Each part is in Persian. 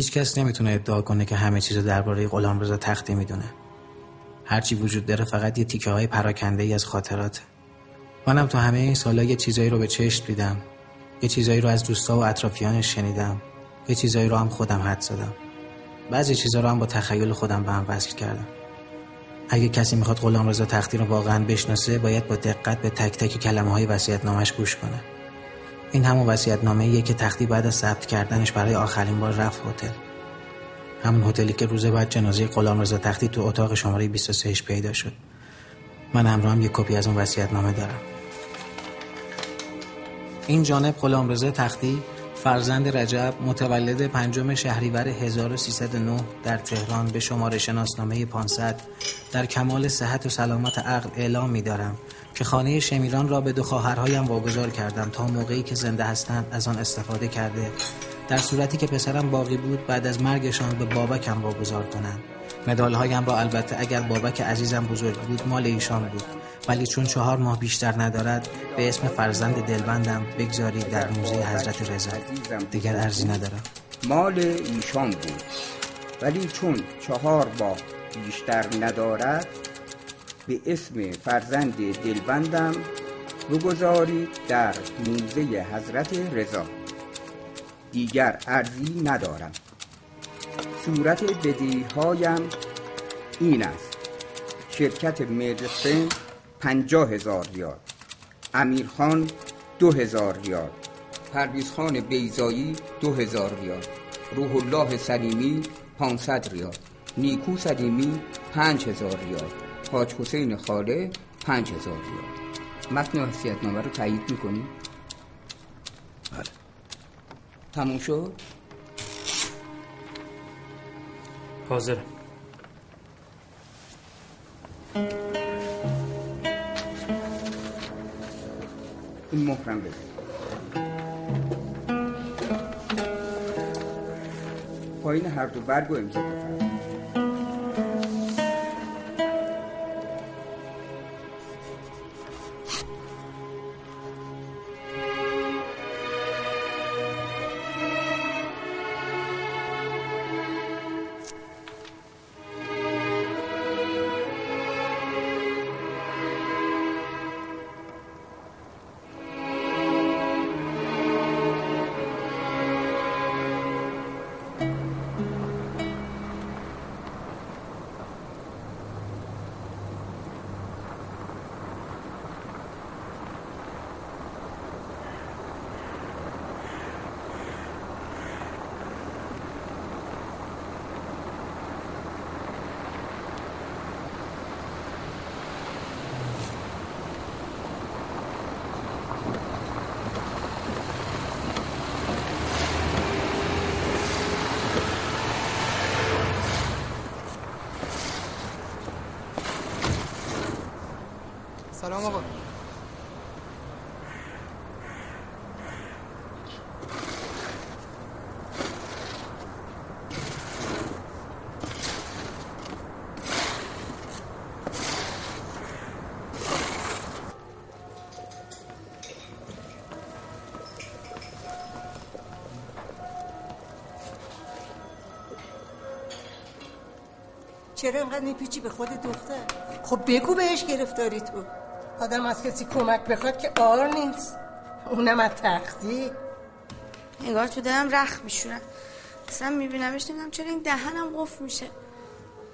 هیچ کس نمی‌تونه ادعا کنه که همه چیز درباره غلامرضا تختی می‌دونه. هرچی وجود داره فقط یه تیکه های پراکنده ای از خاطراته منم تو همه این سالا یه چیزایی رو به چشم دیدم. یه چیزایی رو از دوستا و اطرافیانش شنیدم. یه چیزایی رو هم خودم حد زدم. بعضی چیزا رو هم با تخیل خودم به هم وصل کردم. اگه کسی می‌خواد غلامرضا تختی رو واقعا بشناسه باید با دقت به تک تک کلمه های وسیعت نامش گوش کنه. این همون وسیعت نامه که تختی بعد از ثبت کردنش برای آخرین بار رفت هتل. همون هتلی که روز بعد جنازه غلامرضا تختی تو اتاق شماره 23 پیدا شد. من همراهم یک کپی از اون وصیت نامه دارم. این جانب غلامرضا تختی فرزند رجب متولد پنجم شهریور 1309 در تهران به شماره شناسنامه 500 در کمال صحت و سلامت عقل اعلام می دارم که خانه شمیران را به دو خواهرهایم واگذار کردم تا موقعی که زنده هستند از آن استفاده کرده در صورتی که پسرم باقی بود بعد از مرگشان به بابکم واگذار کنند. مدال هایم را البته اگر بابک عزیزم بزرگ بود مال ایشان بود. ولی چون چهار ماه بیشتر ندارد به اسم فرزند دلبندم بگذارید در موزه حضرت رضا. دیگر ارزی ندارم. مال ایشان بود. ولی چون چهار ماه بیشتر ندارد به اسم فرزند دلبندم بگذارید در موزه حضرت رضا. دیگر ارزی ندارم. صورت بدهی هایم این است. شرکت مدرسه پنجاه هزار ریال. امیرخان دو هزار ریال. پرویزخان بیزایی دو هزار ریال. روح الله سلیمی پانصد ریال. نیکو سلیمی پنج هزار ریال. حاج حسین خاله پنج هزار ریال. متن وصیت نامه رو تایید می‌کنی؟ بله. تموم شد؟ حاضرم. این مهرم بده. پایین هر دو برگ و امضا بفرمایید. سلام آقا. چرا اینقدر میپیچی به خود دختر؟ خب بگو بهش گرفتاری تو. آدم از کسی کمک بخواد که آر نیست. اونم از تختی. انگار تو دلم رخ میشورم اصلا میبینمش نمی‌دونم چرا این دهنم قفل میشه.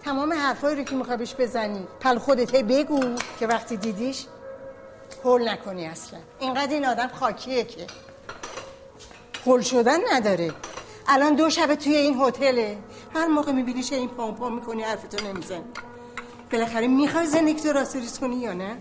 تمام حرفایی رو که می‌خوای بهش بزنی پل خودت هی بگو که وقتی دیدیش هول نکنی اصلا. اینقدر این آدم خاکیه که. هول شدن نداره. الان دو شبه توی این هتله. هر موقع میبینیش این پام پام می‌کنی حرفتو نمی‌زنی. بالاخره می‌خوای زندگی تو راست کنی یا نه؟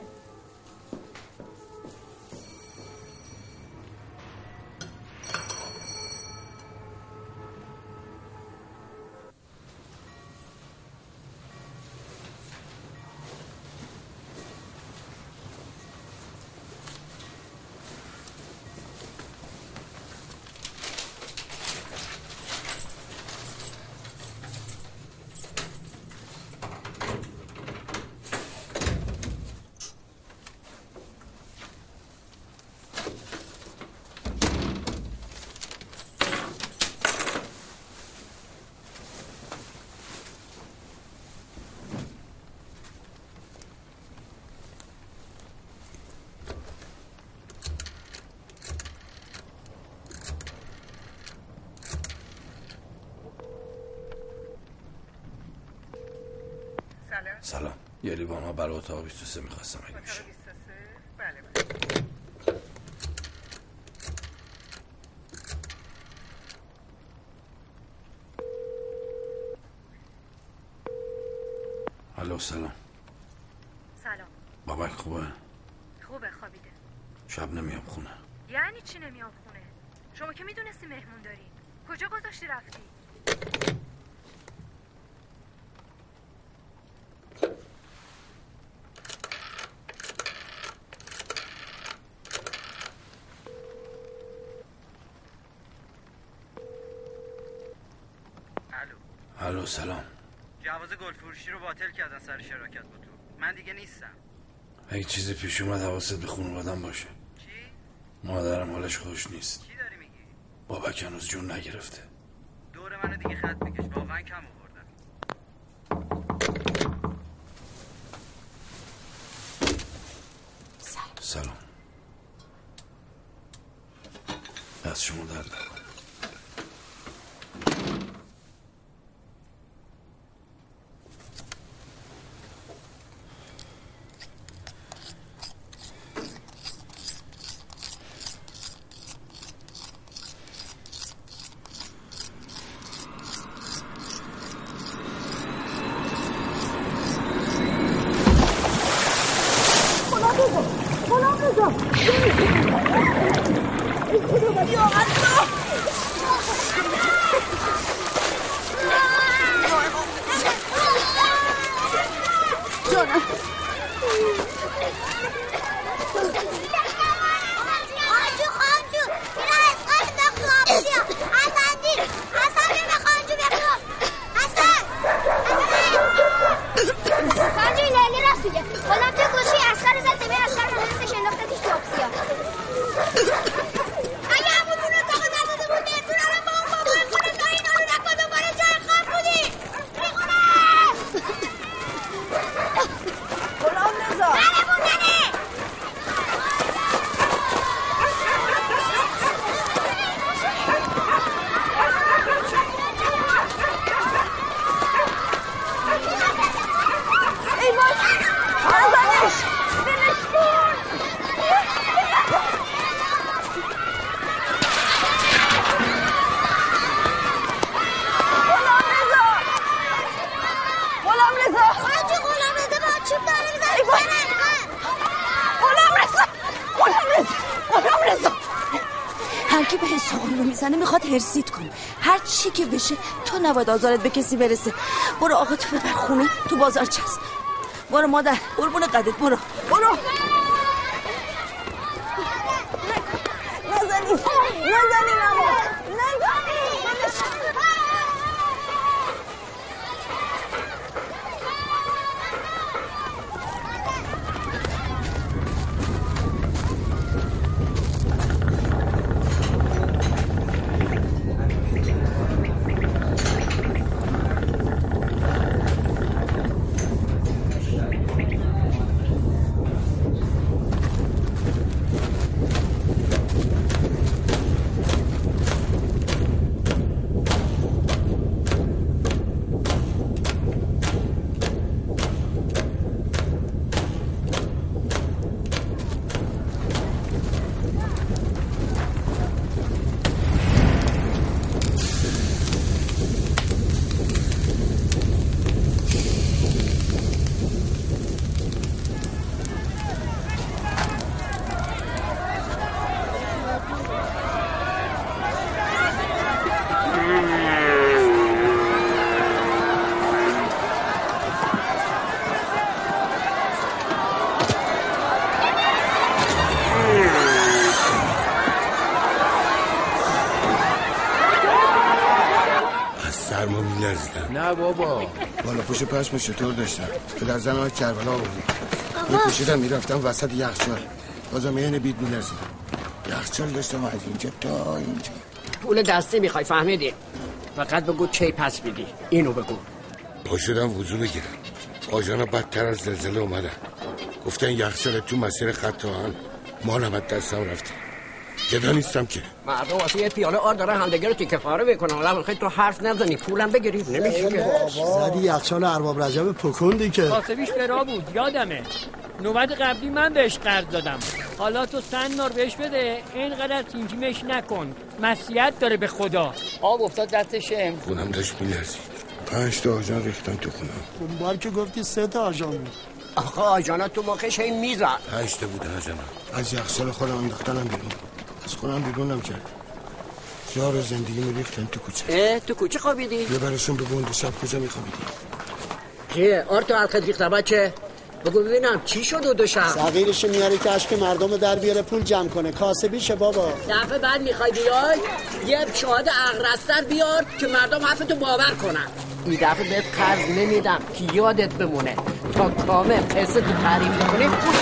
برای اتاق 23 می‌خواستم اگه میشه بله بله الو سلام سلام بابک خوبه خوبه خوابیده شب نمیام خونه یعنی چی نمیام خونه شما که می‌دونستی مهمون داری کجا گذاشتی رفتی الو سلام. جواز گل فروشی رو باطل کردن سر شراکت با تو. من دیگه نیستم. اگه چیزی پیش اومد حواست به خانوادم باشه. چی؟ مادرم حالش خوش نیست. چی داری میگی؟ بابک هنوز جون نگرفته. دور منو دیگه خط بکش واقعا کم آوردم. سلام. از شما در هرسید کنه هر چی که بشه تو نباید آزارت به کسی برسه. برو آقا تو ببر خونه تو بازار چست برو مادر قربون قدت برو نزنی نزنی نما نزنی از میلرزیدم نه بابا. بالا پوش پشم چطور داشتم؟ پدر زن ها کربلا بودی. میپوشیدم می‌رفتم وسط یخچال. بازم یه بید میلرزیدم. یخچال داشتم از اینجا تا اینجا. پول دستی می‌خوای فهمیدی؟ فقط بگو کی پس میدی. اینو بگو. پا شدم وضو بگیرم. آجانا بدتر از زلزله اومدن گفتن یخچال تو مسیر خط آهن. مالم از دستم رفته گدا نیستم که. مردم واسه یه پیاله آر دارن همدیگه رو تیکه پاره بکنن. حالا می‌خوای تو حرف نزنی پولم بگیری نمیشه که. زدی یخچال ارباب رجب پکندی که. کاسبیش برا بود یادمه. نوبت قبلی من بهش قرض دادم. حالا تو سن نار بهش بده اینقدر تینجیمش نکن. مسیحت داره به خدا. آب افتاد دست شم خونم داشت میلرزید. پنج تا آجان ریختن تو خونم. اون بار که گفتی سه تا آجان بود. آخه آجانا تو موقعش این میزن پنج تا بود آجانا از یخچال خودم انداختنم بیرون. از خونم بیرونم کرد یار زندگی می ریختن تو کوچه. اه تو کوچه خوابیدی؟ یه برشون به بونده شب کجا میخوابیدی چیه آر تو حلقت ریخته بچه بگو ببینم چی شد و دو شب؟ صغیرش میاری که مردم در بیاره پول جمع کنه. کاسبیشه بابا. دفعه بعد می‌خوای بیای یه شاهد اغرستر بیار که مردم حرفتو باور کنن. این دفعه بهت قرض نمیدم. که یادت بمونه. تا کامل قصه تو تعریف کنی پول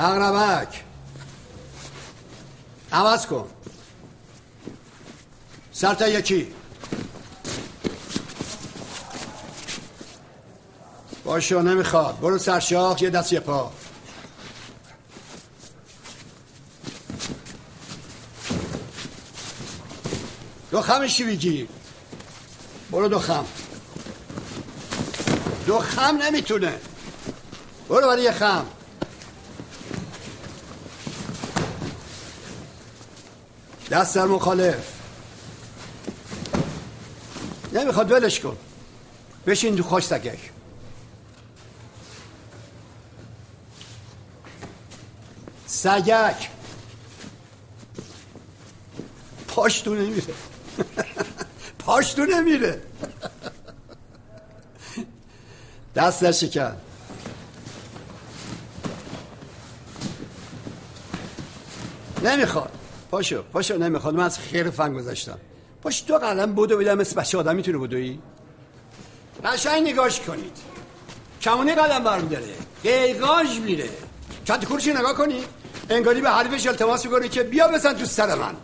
اقربک عوض کن. سر تا یکی. باشو نمی‌خواد. برو سرشاخ یه دست یه پا. دو خمشی بگیر برو دو خم دو خم نمی‌تونه. برو برای یه خم. دست در مخالف. نمی‌خواد ولش کن. بشین تو خوش سگک سگک. پاش تو نمیره. پاش تو نمیره. دست در شکن نمی‌خواد. پاشو پاشو نمی‌خواد. من از خیر فن گذاشتم پاش تو قلم بودو بیدم مثل بچه آدم. می‌تونه بودویی؟ قشنگ نگاش کنید. کمونی قلم برمی داره. قیقاش میره. چند کورش نگاه کنی؟ انگاری به حریفش التماس می‌کنه که بیا بزن تو سر من.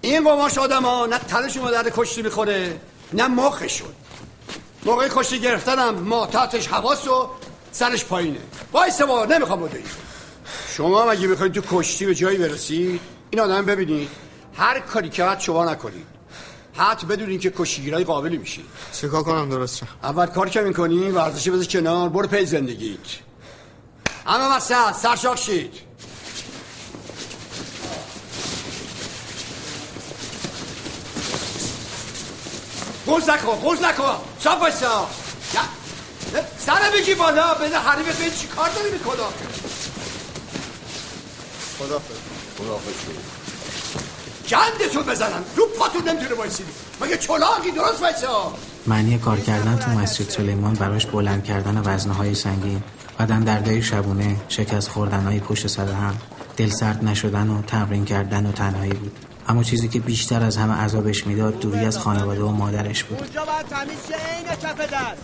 این قماش آدم ها نه تنشون به درد کشتی می‌خوره نه مخشون موقع کشتی گرفتنم ما تحتش حواس و سرش پایینه. وایسه با نمی‌خوام بودویی. شما هم اگه بخواید تو کشتی به جایی برسید این آدم ببینید هر کاری که حد شما نکنید حد بدونین که کشیگیرای قابلی میشید چیکار کنم درست شم اول کار که می‌کنی ورزشی بذار کنار برو پی زندگیت. همه وسط سرشاک شید. قوز نکن قوز نکن. صاف بایستا سر بگی بالا بده حریمت بین چی کار داری می‌کنه خدا خدا گندتون بزنم رو پاتون نمی‌تونه بایسید مگه چلاقی درست بایستا معنی کار کردن تو مسجد سلیمان براش بلند کردن وزنه های سنگین. بدن دردهای شبونه شکست خوردن های پشت سر هم. دل سرد نشدن و تمرین کردن و تنهایی بود. اما چیزی که بیشتر از همه عذابش می‌داد دوری از خانواده و مادرش بود. اونجا باید تمیز عین کف دست.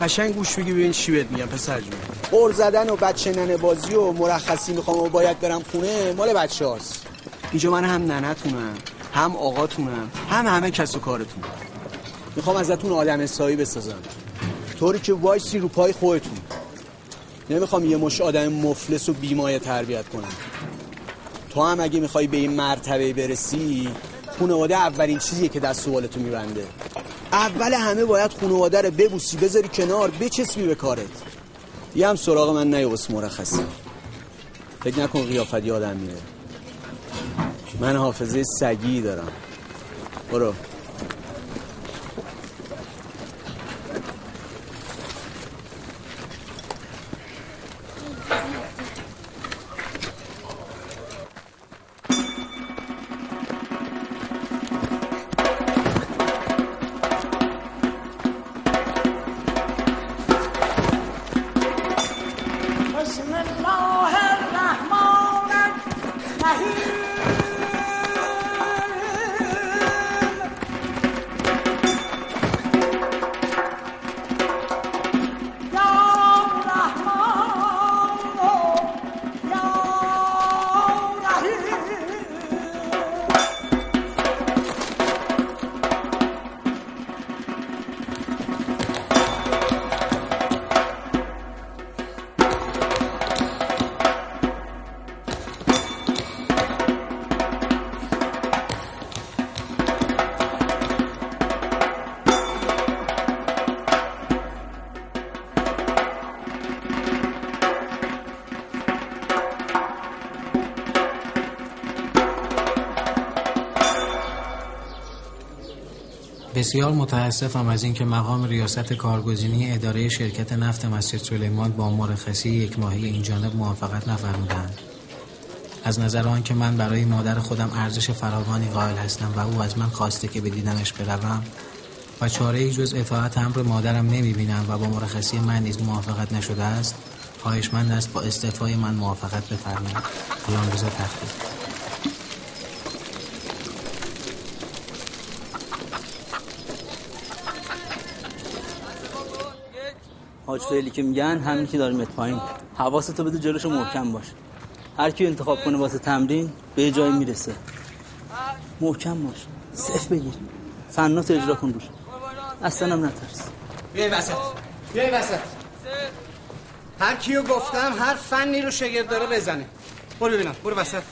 قشنگ گوش بگی ببین چی بهت میگم پسر جون. قر زدن و بچه ننه بازی و مرخصی می‌خوام و باید برم خونه مال بچه هاست. اینجا من هم ننتونم هم آقاتونم هم همه کس و کارتون. می‌خوام ازتون آدم حسابی بسازم. طوری که وایسی رو پای خودتون. نمی‌خوام یه مش آدم مفلس و بیمایه تربیت کنم. تو هم اگه می‌خوای به این مرتبه برسی خانواده اولین چیزیه که دست سوالتو میبنده. اول همه باید خانواده رو ببوسی بذاری کنار بچسبی به کارت. یه هم سراغ من نیوست مرخصی فکر نکن قیافت یادم میره. من حافظه سگی دارم. برو. بسیار متاسفم از اینکه مقام ریاست کارگزینی اداره شرکت نفت مسجد سلیمان با مرخصی یک ماهی این جانب موافقت نفرمودند. از نظر آن که من برای مادر خودم ارزش فراوانی قائل هستم و او از من خواسته که به دیدنش بروم و چاره ای جز اطاعت امر مادرم نمی بینم و با مرخصی من نیز موافقت نشده است خواهشمند است با استعفای من موافقت بفرمایید غلامرضا تختی حاج فعلی که میگن همین که داریم پایین. حواستو بده جلوشو محکم باش هر کی انتخاب کنه واسه تمرین به جایی می‌رسه. محکم باش. صف بگیر. فنات اجرا کن روش. اصلا هم نترس. بیای وسط. بیای وسط. هر کیو گفتم هر فنی رو شگرد داره بزنه. برو ببینم. برو وسط.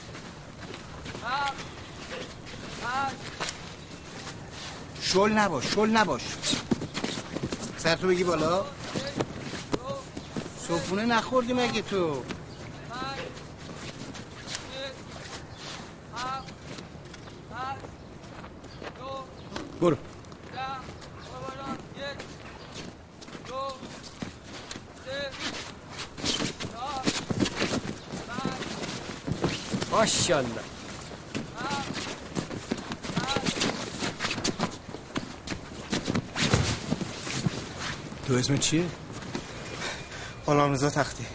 شل نباش. شل نباش. سر تو بگی بالا. صبحونه نخوردی مگه تو. برو. ماشاءالله. تو اسم چیه؟ غلامرضا تختی.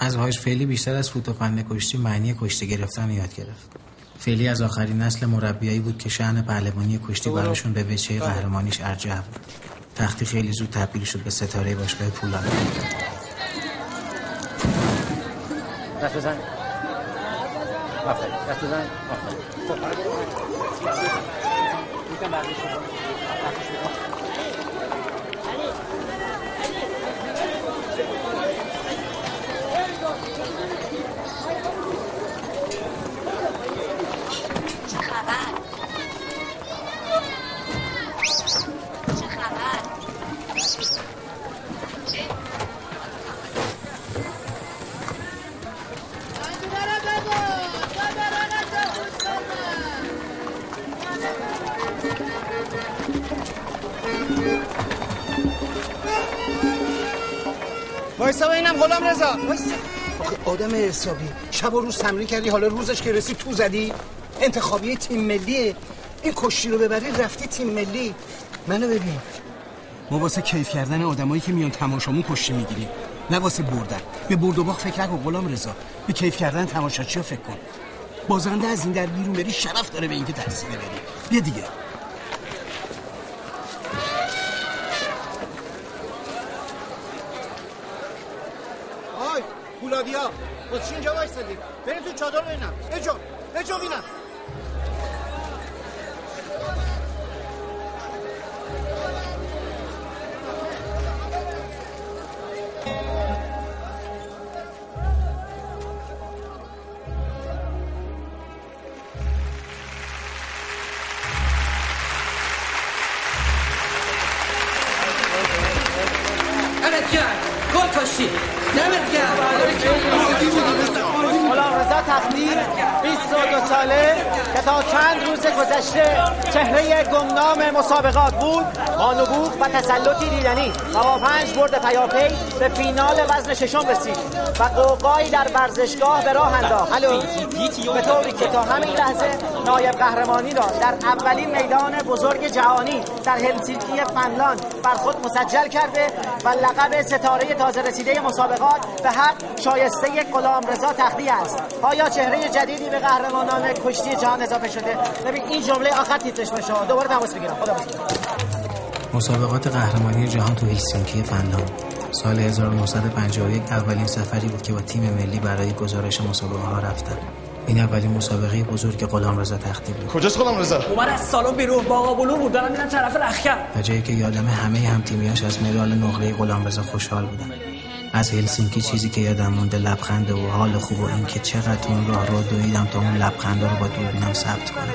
از هاش فعلی بیشتر از فوت و فن کشتی معنی کشته گرفتن یاد گرفت. فعلی از آخرین نسل مربیایی بود که شأن پهلوانی کشتی براشون به وجه قهرمانیش ارجع بود. تختی خیلی زود تبدیل شد به ستاره باشگاه پولاد. دست بزن. آفرین. دست بزن. آفرین. وایسا اینم غلام رضا. آخه آدم حسابی. شب و روز تمرین کردی حالا روزش که رسید تو زدی. انتخابی تیم ملیه. این کشتی رو ببری رفتی تیم ملی. منو ببین. ما واسه کیف کردن آدمایی که میان تماشامون کشتی می‌گیریم. نه واسه بردن. به برد و باخت فکر نکن غلام رضا. به کیف کردن تماشاچی فکر کن. بازنده از این در بیرون بری شرف داره به اینکه تحصیل بری. بیا دیگه. واسه اینجا وایسادی. بریم تو چادر ببینم. اجو اجو بینم تا چند روز گذشته چهره گمنام مسابقات بود با نبوغ و تسلطی دیدنی. و با پنج برد پیاپی به فینال وزن ششم رسید. و قوقایی در ورزشگاه به راه انداخت. به طوری که تا همین لحظه نایب قهرمانی را در اولین میدان بزرگ جهانی در هلسینکی فنلاند بر خود مسجل کرده و لقب ستاره تازه رسیده مسابقات به حق شایسته غلام رضا تختی است. آیا چهره جدیدی به قهرمانان کشتی جهان اضافه شده؟ ببین این جمله آخر تیترش بشه دوباره تماس بگیرم. خدا مسابقات قهرمانی جهان تو هلسینکی فنلاند. سال 1951 اولین سفری بود که با تیم ملی برای گزارش مسابقه ها رفتن. این اولین مسابقه بزرگ غلام رضا تختی بود. کجاست غلام رضا؟ اومد از سالن بیرون با آقابلو بود. دارم میرم طرف رخکن و جایی که یادم همه هم تیمیاش از مدال نقره غلام رضا خوشحال بودن. از هلسینکی چیزی که یادم مونده لبخنده و حال خوب و این که چقدر اون راه رو دویدم تا اون لبخنده رو با دوربینم ثبت کنم.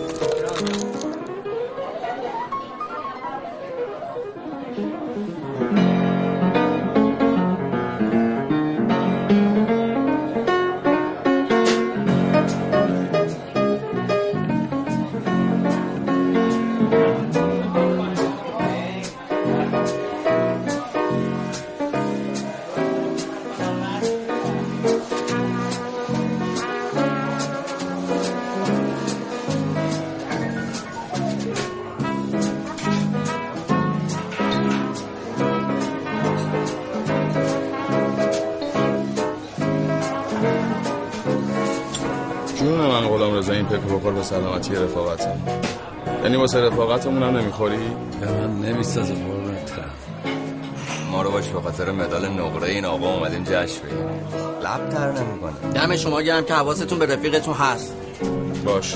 به سلامتی رفاقت یعنی واسه رفاقتمون هم نمی‌خوری؟ به من نمی‌سازه ما رو باش به خاطر مدال نقره این آقا اومدیم جشن بگیریم. لب تر نمی‌کنه. دم شما گرم که حواستون به رفیقتون هست. باش.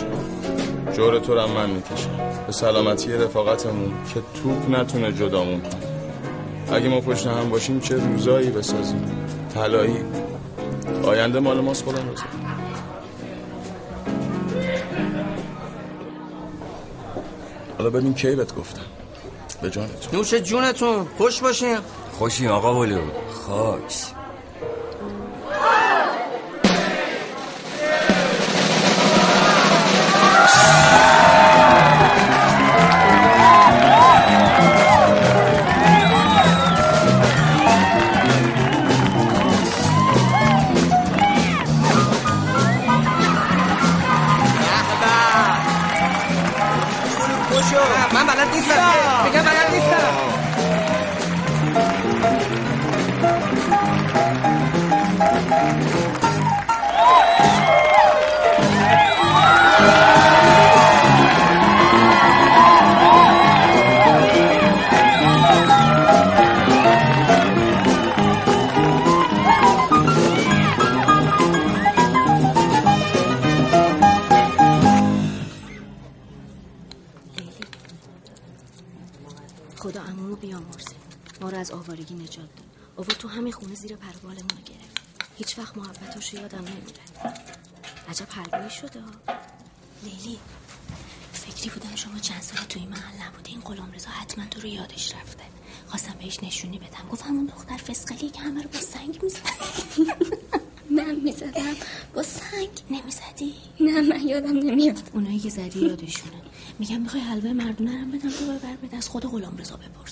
جور تو رو هم من می‌کشم. به سلامتی رفاقتمون که توپ نتونه جدامون کنه. اگه ما پشت هم باشیم چه روزایی بسازیم؟ طلایی. آینده مال ماست غلام رضا حالا ببین کی بهت گفتم به جانتون. نوش جونتون خوش باشین. خوشیم آقا بلو. خوش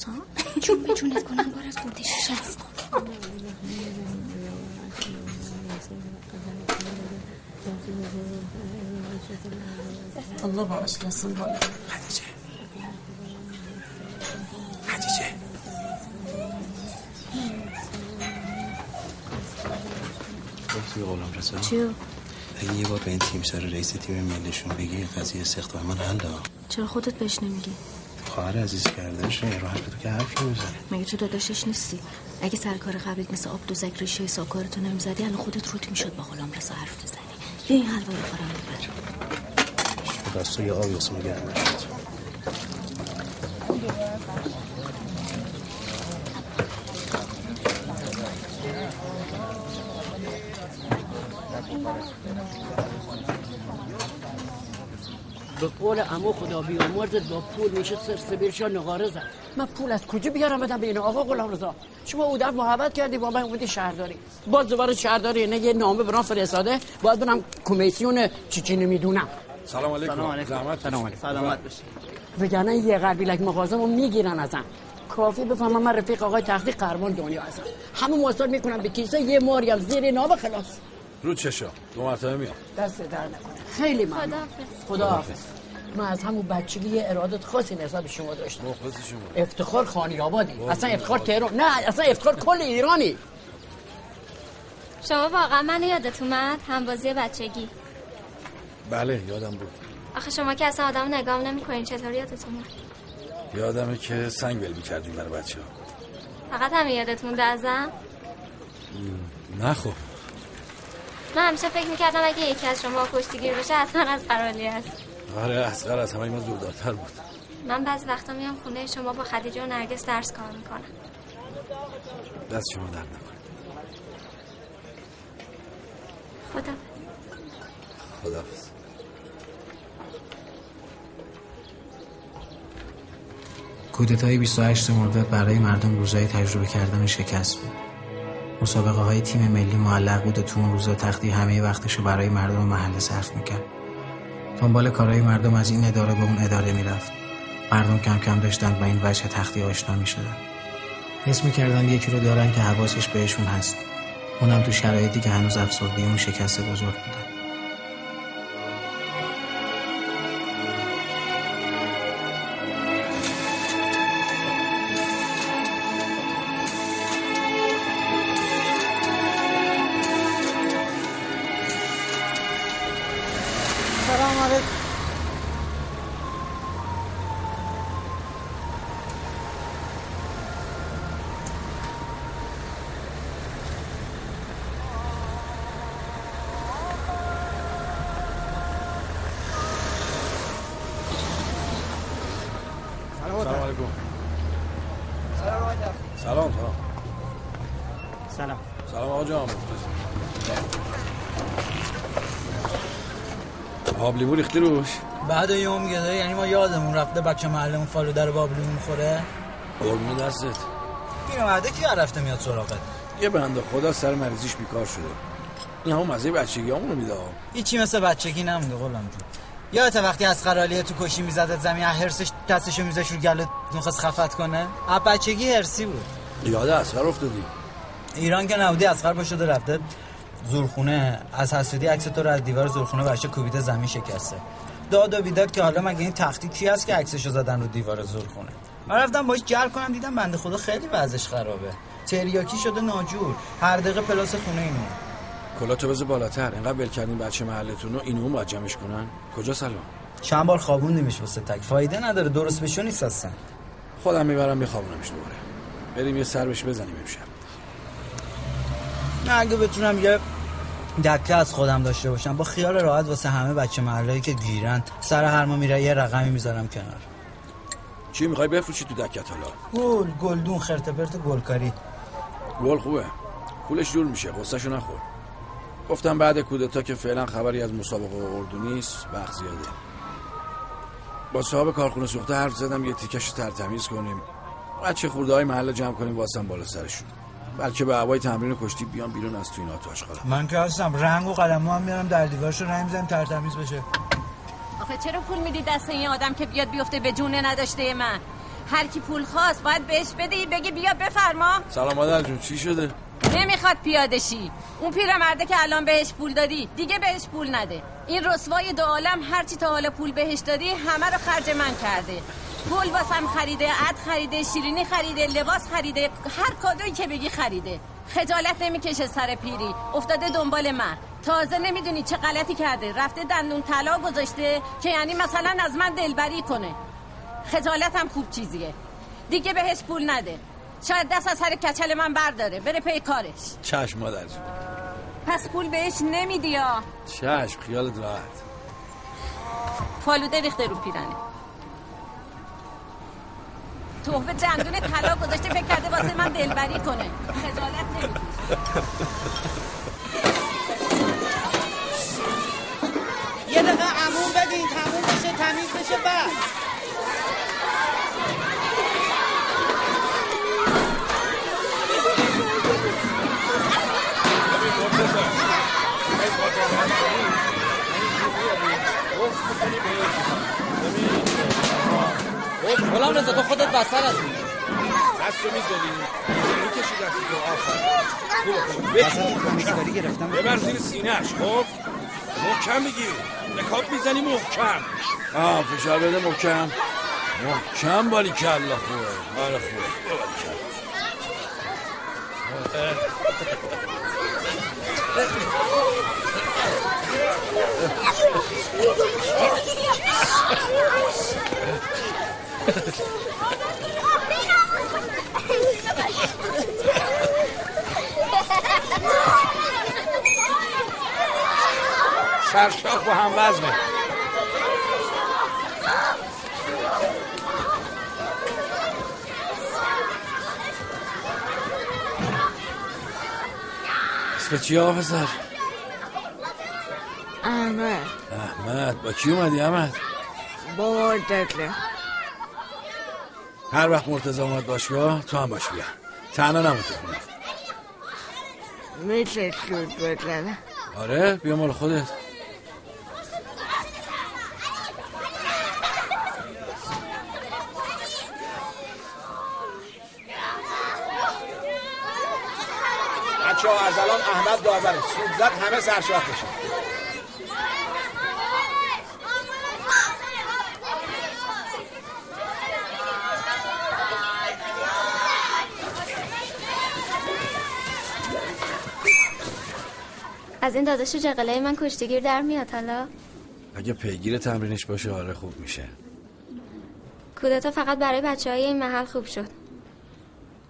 ها چون به جونت کنم بار از بردش شست الله bağışlasın bana. Hatice. Hatice. گفتی به غلام رسا چیو؟ اگه یه بار به این تیم سر رئیس تیم ملیشون بگی قضیه استخدام من حل چرا خودت بهش نمیگی خواهر عزیز کردنشه رو حرف تو که حرفی می‌زنه مگه تو داداشش نیستی؟ اگه سرکار قبلیت مثل آب دو زک ریشه حساب کارتو نمی‌زدی الان خودت روت می‌شد با غلام رسا حرف بزنی. بیا این حلوا رو خورم ببر دست یه آبی واسه گرم نشد. به قول امو خدا بیامرزت با پول میشه سرسبیلشا نقاره زد. من پول از کجا بیارم بدم به این آقا غلام رضا؟ شما او دفعه محبت کردی با من اومدی شهرداری. باز دوباره شهرداری نه یه نامه برام فرستاده باید برم کمیسیون چی چی نمی‌دونم. سلام علیکم. سلام علیکم. زحمت سلام کشید. سلامت وگرنه یه قبیلک مغازمو می‌گیرن ازم. کافی بفهمم من رفیق آقای تختی قربان دنیا هستم. همه موصل می‌کنم به کیسه یه ماریم زیر ناب خلاص. رو چشا. دو مرتبه میام. دست در نکنه. خیلی ممنون. خدا حافظ من از همون بچگی یه ارادت خاصی نسبت به شما داشتم. مخلص شما. افتخار خانی آبادی. اصلا افتخار تهران نه اصلا افتخار کل ایرانی. شما واقعا من یادت اومد؟ هم بازی بچگی. بله یادم بود. آخه شما که اصلا آدم نگام نمی‌کنین. چطور یادت اومد؟ یادمه که سنگ ول می‌کردیم برای بچه ها فقط همین یادت مونده ازم نه خب. من همیشه فکر می‌کردم اگه یکی از شما کشتیگیر بشه حتما از قرالی است آره اصغر از همه ما زودارتر بود. من بعض وقتا میام خونه شما با خدیجه و نرگس درس کار می‌کنم. دست شما درد نکنه خدا. خداحافظ. کودتای 28 مرداد برای مردم روزای تجربه کردن شکست بود. مسابقه های تیم ملی معلق بود و تو اون روزا تختی همه وقتشو برای مردم محله صرف می‌کرد. دنبال کارهای مردم از این اداره به اون اداره می‌رفت. مردم کم کم داشتن با این وجه تختی آشنا می‌شدن. حس می‌کردن یکی رو دارن که حواسش بهشون هست. اونم تو شرایطی که هنوز افسردگی اون شکست بزرگ بوده. آب لیمو ریختی روش بعد یه میگه داره یعنی ما یادمون رفته بچه محلمون فالوده رو بابلو می‌خوره. قربون دستت. پیرمرده کی رفته میاد سراغت؟ یه بنده خدا سر مریضیش بیکار شده. این همون مزه بچگی همونو میده. هیچی مثل بچگی نمونده قولم جون. یادت وقتی از خرالیه تو کشی میزدت زمین هرسش دستشو میذاش رو گلت می‌خواست خفت کنه؟ از بچگی هرسی بود. یاد اصغر افتادی. ایران که نبودی اسخر با شده رفته. زورخونه از حسودی عکس تو رو از دیوار زورخونه برشه کوبیده زمین شکسته. داد و بیداد که حالا مگه این تختی کی هست که عکسشو زدن رو دیوار زورخونه؟ من رفتم باش جر کنم دیدم بنده خدا خیلی وضعش خرابه. تریاکی شده ناجور هر دقیقه پلاس خونه اینو کلاتو بذار بالاتر اینقدر ول کردین بچه محلتون رو اینو اون باید جمعش کنن. کجا سلام؟ چند بار خوابوندیمش واسه تک؟ فایده نداره درست بشو نیست اصلا. خودم می‌برم میخوابونمش دوباره. بریم یه سر بهش بزنیم امشب. نه اگه بتونم یه دکه از خودم داشته باشم. با خیال راحت واسه همه بچه محلهایی که گیرن سر هر ما میره یه رقمی می‌ذارم کنار. چی می‌خوای بفروشی تو دکت حالا؟ گل گلدون خرت پرت گلکاری. گل خوبه. پولش جور میشه غصهشو نخور. گفتم بعد کودتا که فعلا خبری از مسابقه اردو نیست وقت زیاده. با صاحب کارخونه سوخته حرف زدم یه تیکش ترتمیز کنیم. بچه خورده های محل جمع کنیم واسم بالا سرشون. بلکه به هوای تمرین کشتی بیان بیرون از تو این آتش خاله من که هستم. رنگ و قلمو هم میارم در دیوارشو رنگ می‌زنیم ترتمیز بشه. آخه چرا پول میدی دست این آدم که بیاد بیفته به جونه نداشته من؟ هر کی پول خواست باید بهش بدهی بگی بیا بفرما. سلام مادر جون چی شده؟ نمی‌خواد پیاده شی. اون پیرمرده که الان بهش پول دادی دیگه بهش پول نده. این رسوای دو عالم هرچی تا حالا پول بهش دادی همه رو خرج من کرده. پول واسم خریده عد خریده شیرینی خریده لباس خریده هر کادویی که بگی خریده. خجالت نمی‌کشه سر پیری. افتاده دنبال من. تازه نمی‌دونی چه غلطی کرده. رفته دندون طلا گذاشته که یعنی مثلا از من دلبری کنه. خجالتم خوب چیزیه. دیگه بهش پول نده. شاید دست از سر کچل من برداره. بره پی کارش. چشم مادر پس پول بهش نمیدی یا؟ چشم خیالت راحت. فالوده ریخته رو پیرنه. تحفه دندون طلا گذاشته فکر کرده واسه من دلبری کنه. خجالت یه دقیقه عموم بدین تموم بشه تمیز بشه بعد غلام رضا تو خودت بستر هستی. دستو می‌زنی. می‌کشی دستی؟ تو آفر. خوبه. گرفتم. ببر زیر سینهش خب؟ محکم بگیر نکات می‌زنی محکم. آه فشار بده محکم. محکم بالی کلا خوبه. آره خوبه. بالی کلا سرشاخ با هم وزنه اسم چی آقا پسر؟ احمد احمد با کی اومدی احمد؟ با مرددله هر وقت مرتضی اومد باشگاه تو هم باش بیا تنها نمون تو خونه. میشه سود بزنه. آره بیا مال خودت. بچه ها از الان احمد داوره. سود زد همه سرشاخ بشه. از این داداش جقله من کشتیگیر در میاد حالا؟ اگه پیگیر تمرینش باشه آره خوب میشه. کودتا فقط برای بچه های این محل خوب شد.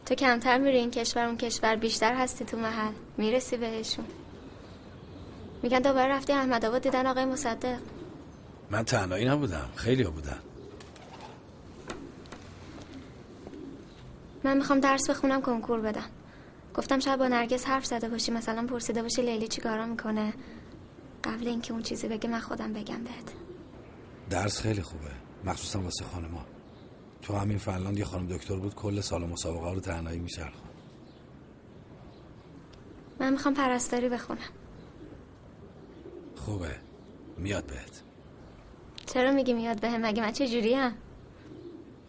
تو کمتر میری این کشور اون کشور بیشتر هستی تو محل. می‌رسی بهشون. میگن دوباره رفتی احمد آباد دیدن آقای مصدق. من تنهایی نبودم خیلی ها بودن. من می‌خوام درس بخونم کنکور بدم. گفتم شاید با نرگس حرف زده باشی مثلا پرسیده باشی لیلی چی کارا می‌کنه؟ قبل اینکه اون چیزی بگه من خودم بگم بهت. درس خیلی خوبه. مخصوصا واسه خانما تو همین فنلاند یه خانم دکتر بود کل سال مسابقه رو تنهایی میچرخون من می‌خوام پرستاری بخونم. خوبه. میاد بهت. چرا میگی میاد بهم؟ مگه من چه جوریم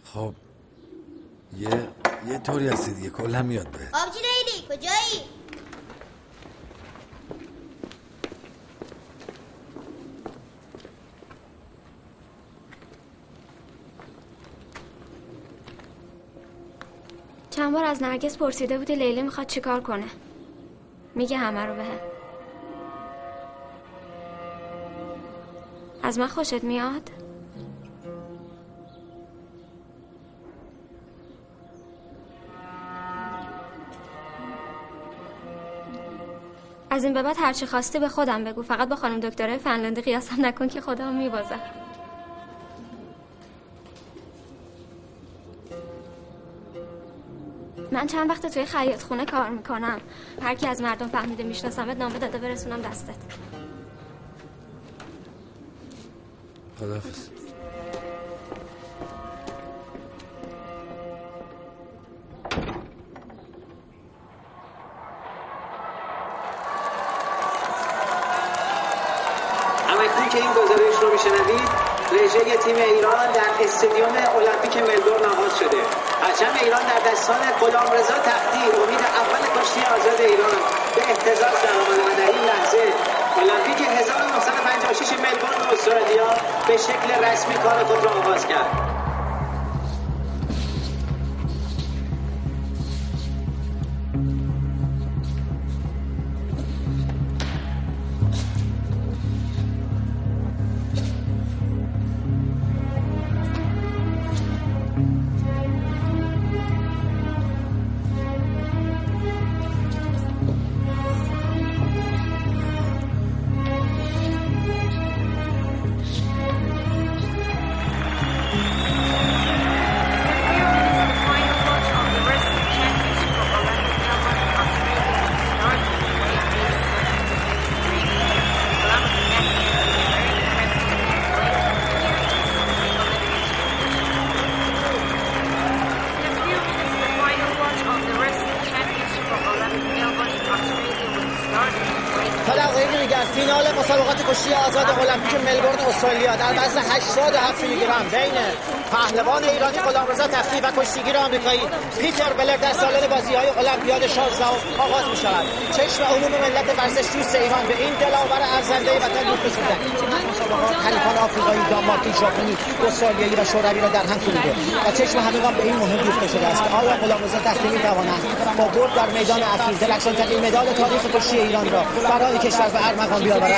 خب یه یه طوری هستی دیگه کلا میاد بهت. آبجی لیلی کجایی؟ چند بار از نرگس پرسیده بودی لیلی می‌خواد چیکار کنه. میگه همه رو بهم. از من خوشت میاد؟ از این به بعد هرچی خواستی به خودم بگو. فقط با خانم دکتره فنلاندی قیاسم نکن که خودم میبازم. من چند وقت توی خیاط خونه کار می‌کنم. هر کی از مردم فهمیده میشناسمت نامه داده برسونم دستت. خداحافظ. میشنوید رژه تیم ایران در استادیوم المپیک ملبورن آغاز شده. پرچم ایران در دستان غلامرضا تختی امید اول کشتی آزاد ایران. به اهتزاز درآمده و در این لحظه المپیک 1956 ملبورن استرالیا به شکل رسمی کار خود را آغاز کرد. استرالیا در وزن 87 کیلوگرم بین پهلوان ایرانی غلامرضا تختی و کشتیگیر آمریکایی. پیتر بلر در سالن بازی های المپیاد 16 آغاز می شود چشم عموم ملت ورزش دوست ایران به این دلاور ارزنده وطن دوخته شده حریفان آفریقایی دانمارکی ژاپنی استرالیایی و شوروی را در هم کوبیده و چشم همگان به این مهم دوخته شده است که آیا غلامرضا تختی می توانند با برد در میدان اخیر درخشانترین مدال تاریخ کشتی ایران را برای کشور به ارمغان بیاورد؟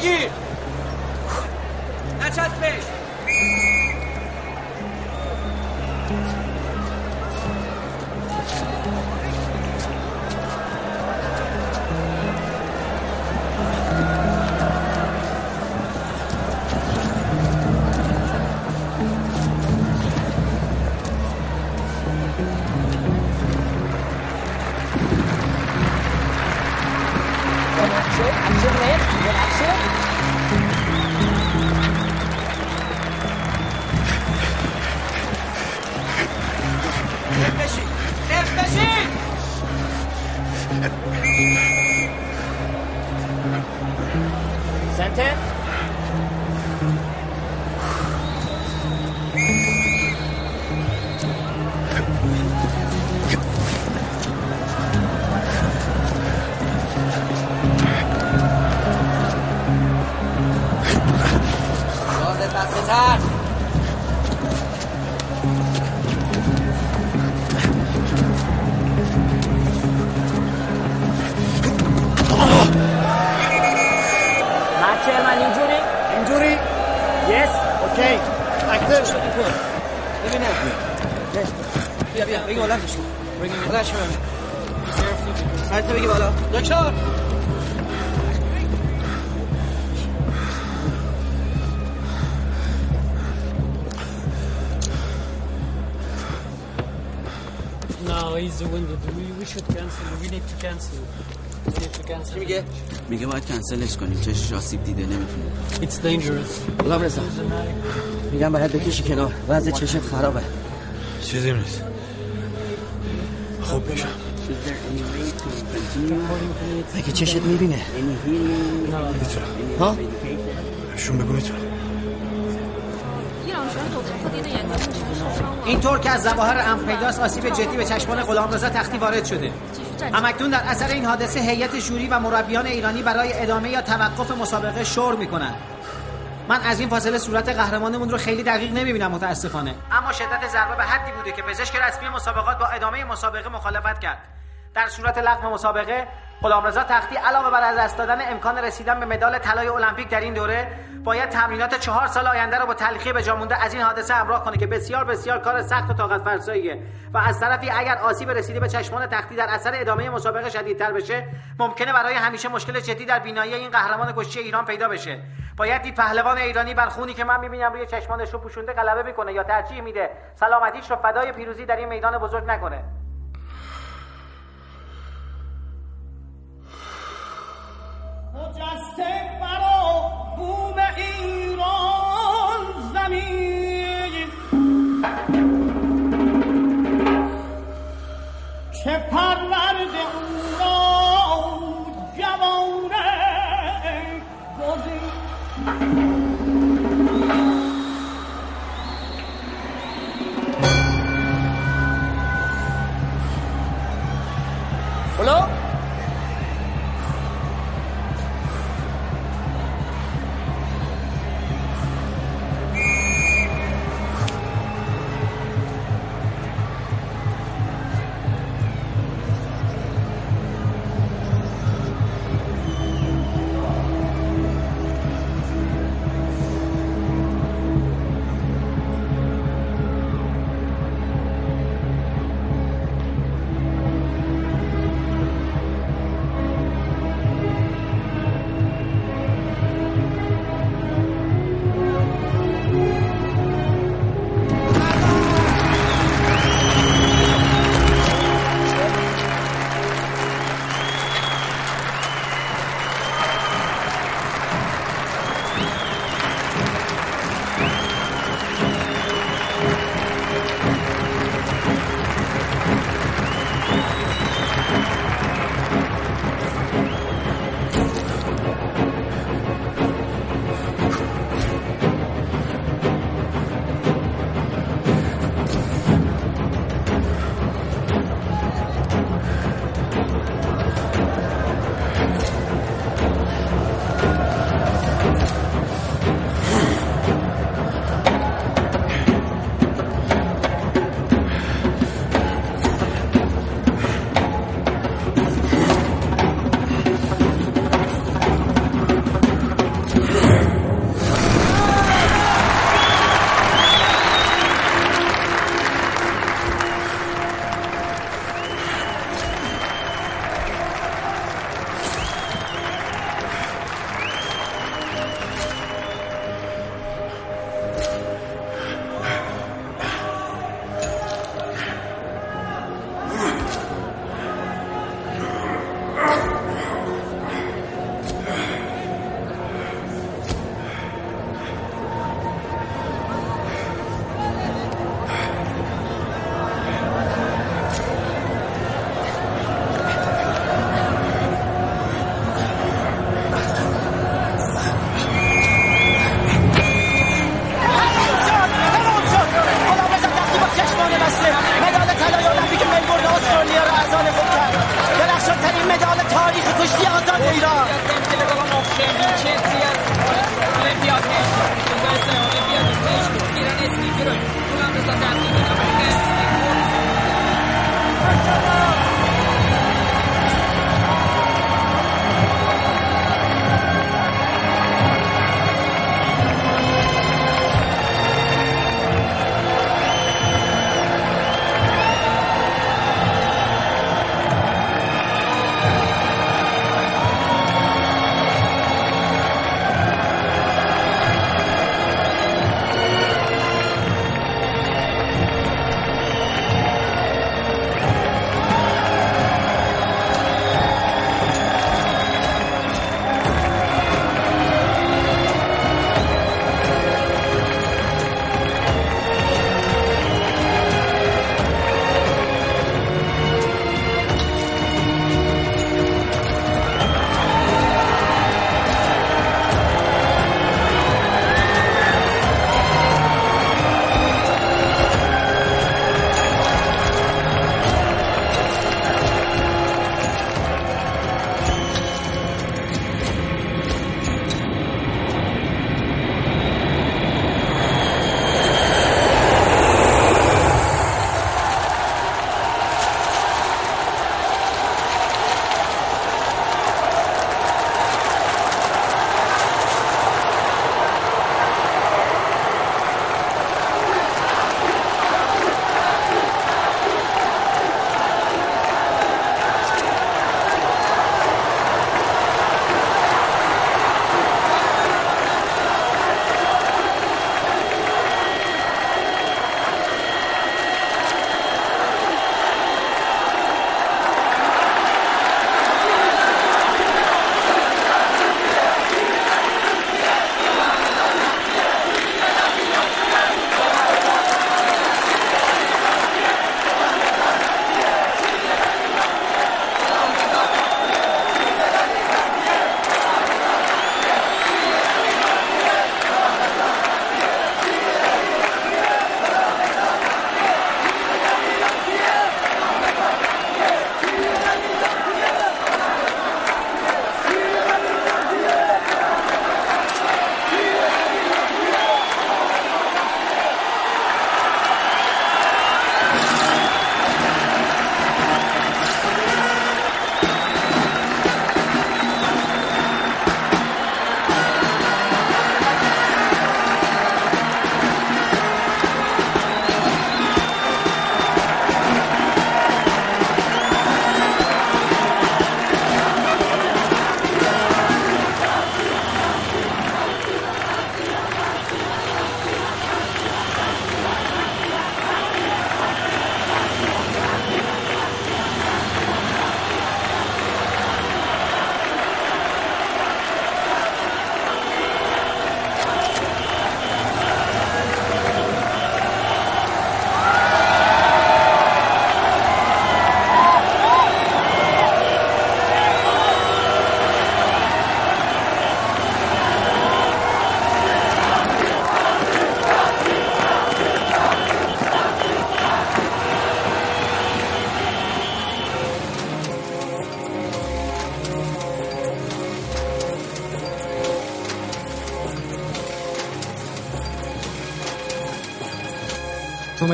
فاصله چی میگه؟ میگه باید کنسلش کنیم. چشش آسیب دیده نمی‌تونه. It's dangerous. غلام رضا میگم باید بکشی کنار. وضع چشت خرابه. چیزی نیست. خوب بشم مگه چشت می‌بینه؟ می‌تونم ها؟ شون بگو می‌تونم اینطور که از ظواهر امر پیداست آسیب جدی به چشمان غلامرضا تختی وارد شده. همکنون در اثر این حادثه هیئت شوری و مربیان ایرانی برای ادامه یا توقف مسابقه شور می‌کنن من از این فاصله صورت قهرمانمون رو خیلی دقیق نمی‌بینم متاسفانه. اما شدت ضربه به حدی بوده که پزشک رسمی مسابقات با ادامه مسابقه مخالفت کرد. در صورت لغو مسابقه غلامرضا تختی علاوه بر از دست دادن امکان رسیدن به مدال طلای المپیک در این دوره باید تمرینات چهار سال آینده را با تلخی به جا مونده از این حادثه همراه کنه که بسیار بسیار کار سخت و طاقت فرساییه و از طرفی اگر آسیب رسیده به چشمان تختی در اثر ادامه مسابقه شدیدتر بشه ممکنه برای همیشه مشکل جدی در بینایی این قهرمان کشتی ایران پیدا بشه. باید دید پهلوان ایرانی بر خونی که من می‌بینم روی چشمانش رو پوشونده غلبه می‌کنه یا ترجیح میده سلامتیش رو فدای پیروزی در این میدان بزرگ نکنه. خجسته برا بوم ایران زمین. که پرورد او را جوانه گزین. غلام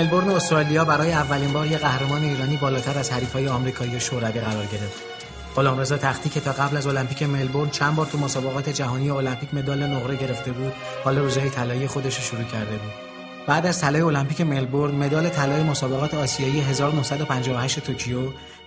ملبورن استرالیا برای اولین بار یه قهرمان ایرانی بالاتر از حریفای آمریکایی و شوروی قرار گرفت. غلامرضا تختی که تا قبل از المپیک ملبورن چند بار تو مسابقات جهانی المپیک مدال نقره گرفته بود، حالا روزهای طلایی خودش رو شروع کرده بود. بعد از طلای المپیک ملبورن، مدال طلای مسابقات آسیایی 1958 توکیو،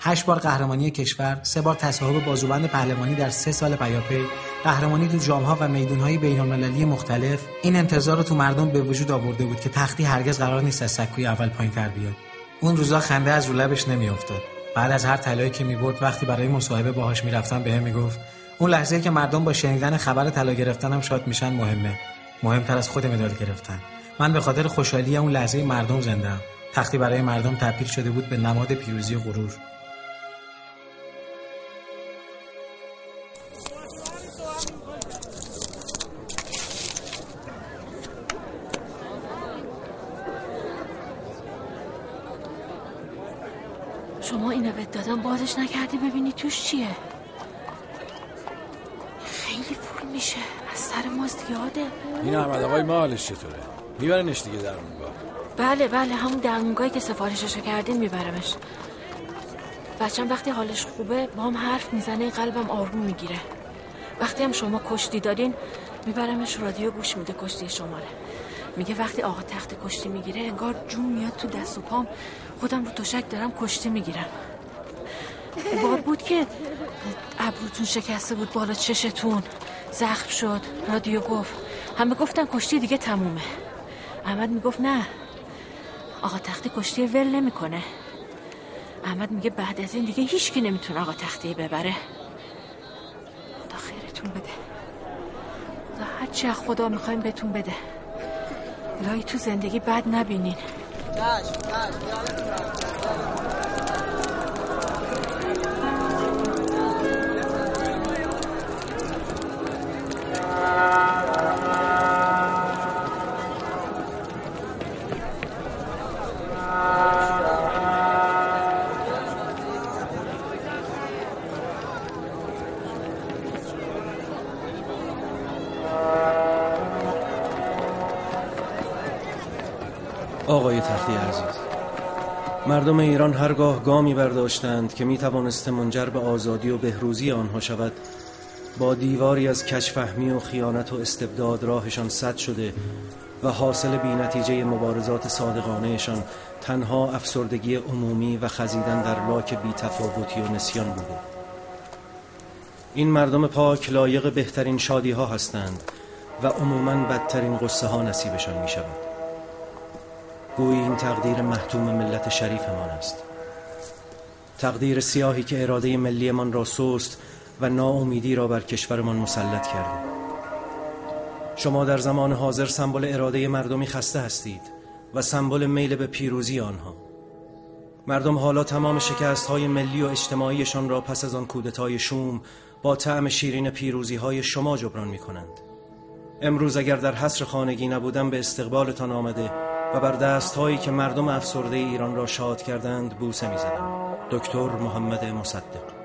8 بار قهرمانی کشور، سه بار تصاحب بازوبند پهلوانی در سه سال پیاپی، قهرمانی تو جامها و میدونهای بین‌المللی مختلف، این انتظار رو تو مردم به وجود آورده بود که تختی هرگز قرار نیست از سکوی اول پایین تر بیاد. اون روزا خنده از رو لبش نمیافتاد. بعد از هر طلایی که می‌برد وقتی برای مصاحبه باهاش می‌رفتم بهم می‌گفت اون لحظه که مردم با شنیدن خبر طلا گرفتنم شاد میشن مهمه مهمتر از خود مدال گرفتن من به خاطر خوشحالی اون لحظه مردم زندم تختی برای مردم تبدیل شده بود به نماد پیروزی و غرور بازش نکردی ببینی توش چیه. خیلی پول میشه. از سر ماست یاده. این احمد آقای مالش چطوره؟ میبرنش دیگه در اونگاه. بله بله همون درمونگایی که سفارششو کردین میبرمش. بچم وقتی حالش خوبه با هم حرف می‌زنه قلبم آروم می‌گیره. وقتی هم شما کشتی دادین میبرمش رادیو گوش میده کشتی شماره. میگه وقتی آقا تخت کشتی می‌گیره انگار جون میاد تو دست و پام. خودم رو تشک دارم کشتی می‌گیرم. بار بود که ابروتون شکسته بود بالا چشتون. زخم شد. رادیو گفت. همه گفتن کشتی دیگه تمومه. احمد می‌گفت نه. آقا تختی کشتی ول نمی‌کنه. احمد میگه بعد از این دیگه هیچکی نمی‌تونه آقا تختی ببره. خدا خیرتون بده. خدا از خدا می‌خوایم بهتون بده. لای تو زندگی بد نبینین. آقای تختی عزیز مردم ایران هرگاه گامی برداشتند که می توانست منجر به آزادی و بهروزی آنها شود با دیواری از کشفهمی و خیانت و استبداد راهشان سد شده و حاصل بی نتیجه مبارزات صادقانهشان تنها افسردگی عمومی و خزیدن در لاک بی تفاوتی و نسیان بوده. این مردم پاک لایق بهترین شادی ها هستند و عموما بدترین قصه ها نصیبشان می شود گویی این تقدیر محتوم ملت شریفمان است. تقدیر سیاهی که اراده ملیمان را سست و ناامیدی را بر کشورمان مسلط کرده شما در زمان حاضر سمبل اراده مردمی خسته هستید و سمبل میل به پیروزی آنها. مردم حالا تمام شکست های ملی و اجتماعیشان را پس از آن کودتای شوم با طعم شیرین پیروزی های شما جبران می کنند امروز اگر در حصر خانگی نبودم به استقبالتان آمده و بر دست هایی که مردم افسرده ایران را شاد کردند بوسه می زدم دکتر محمد مصدق.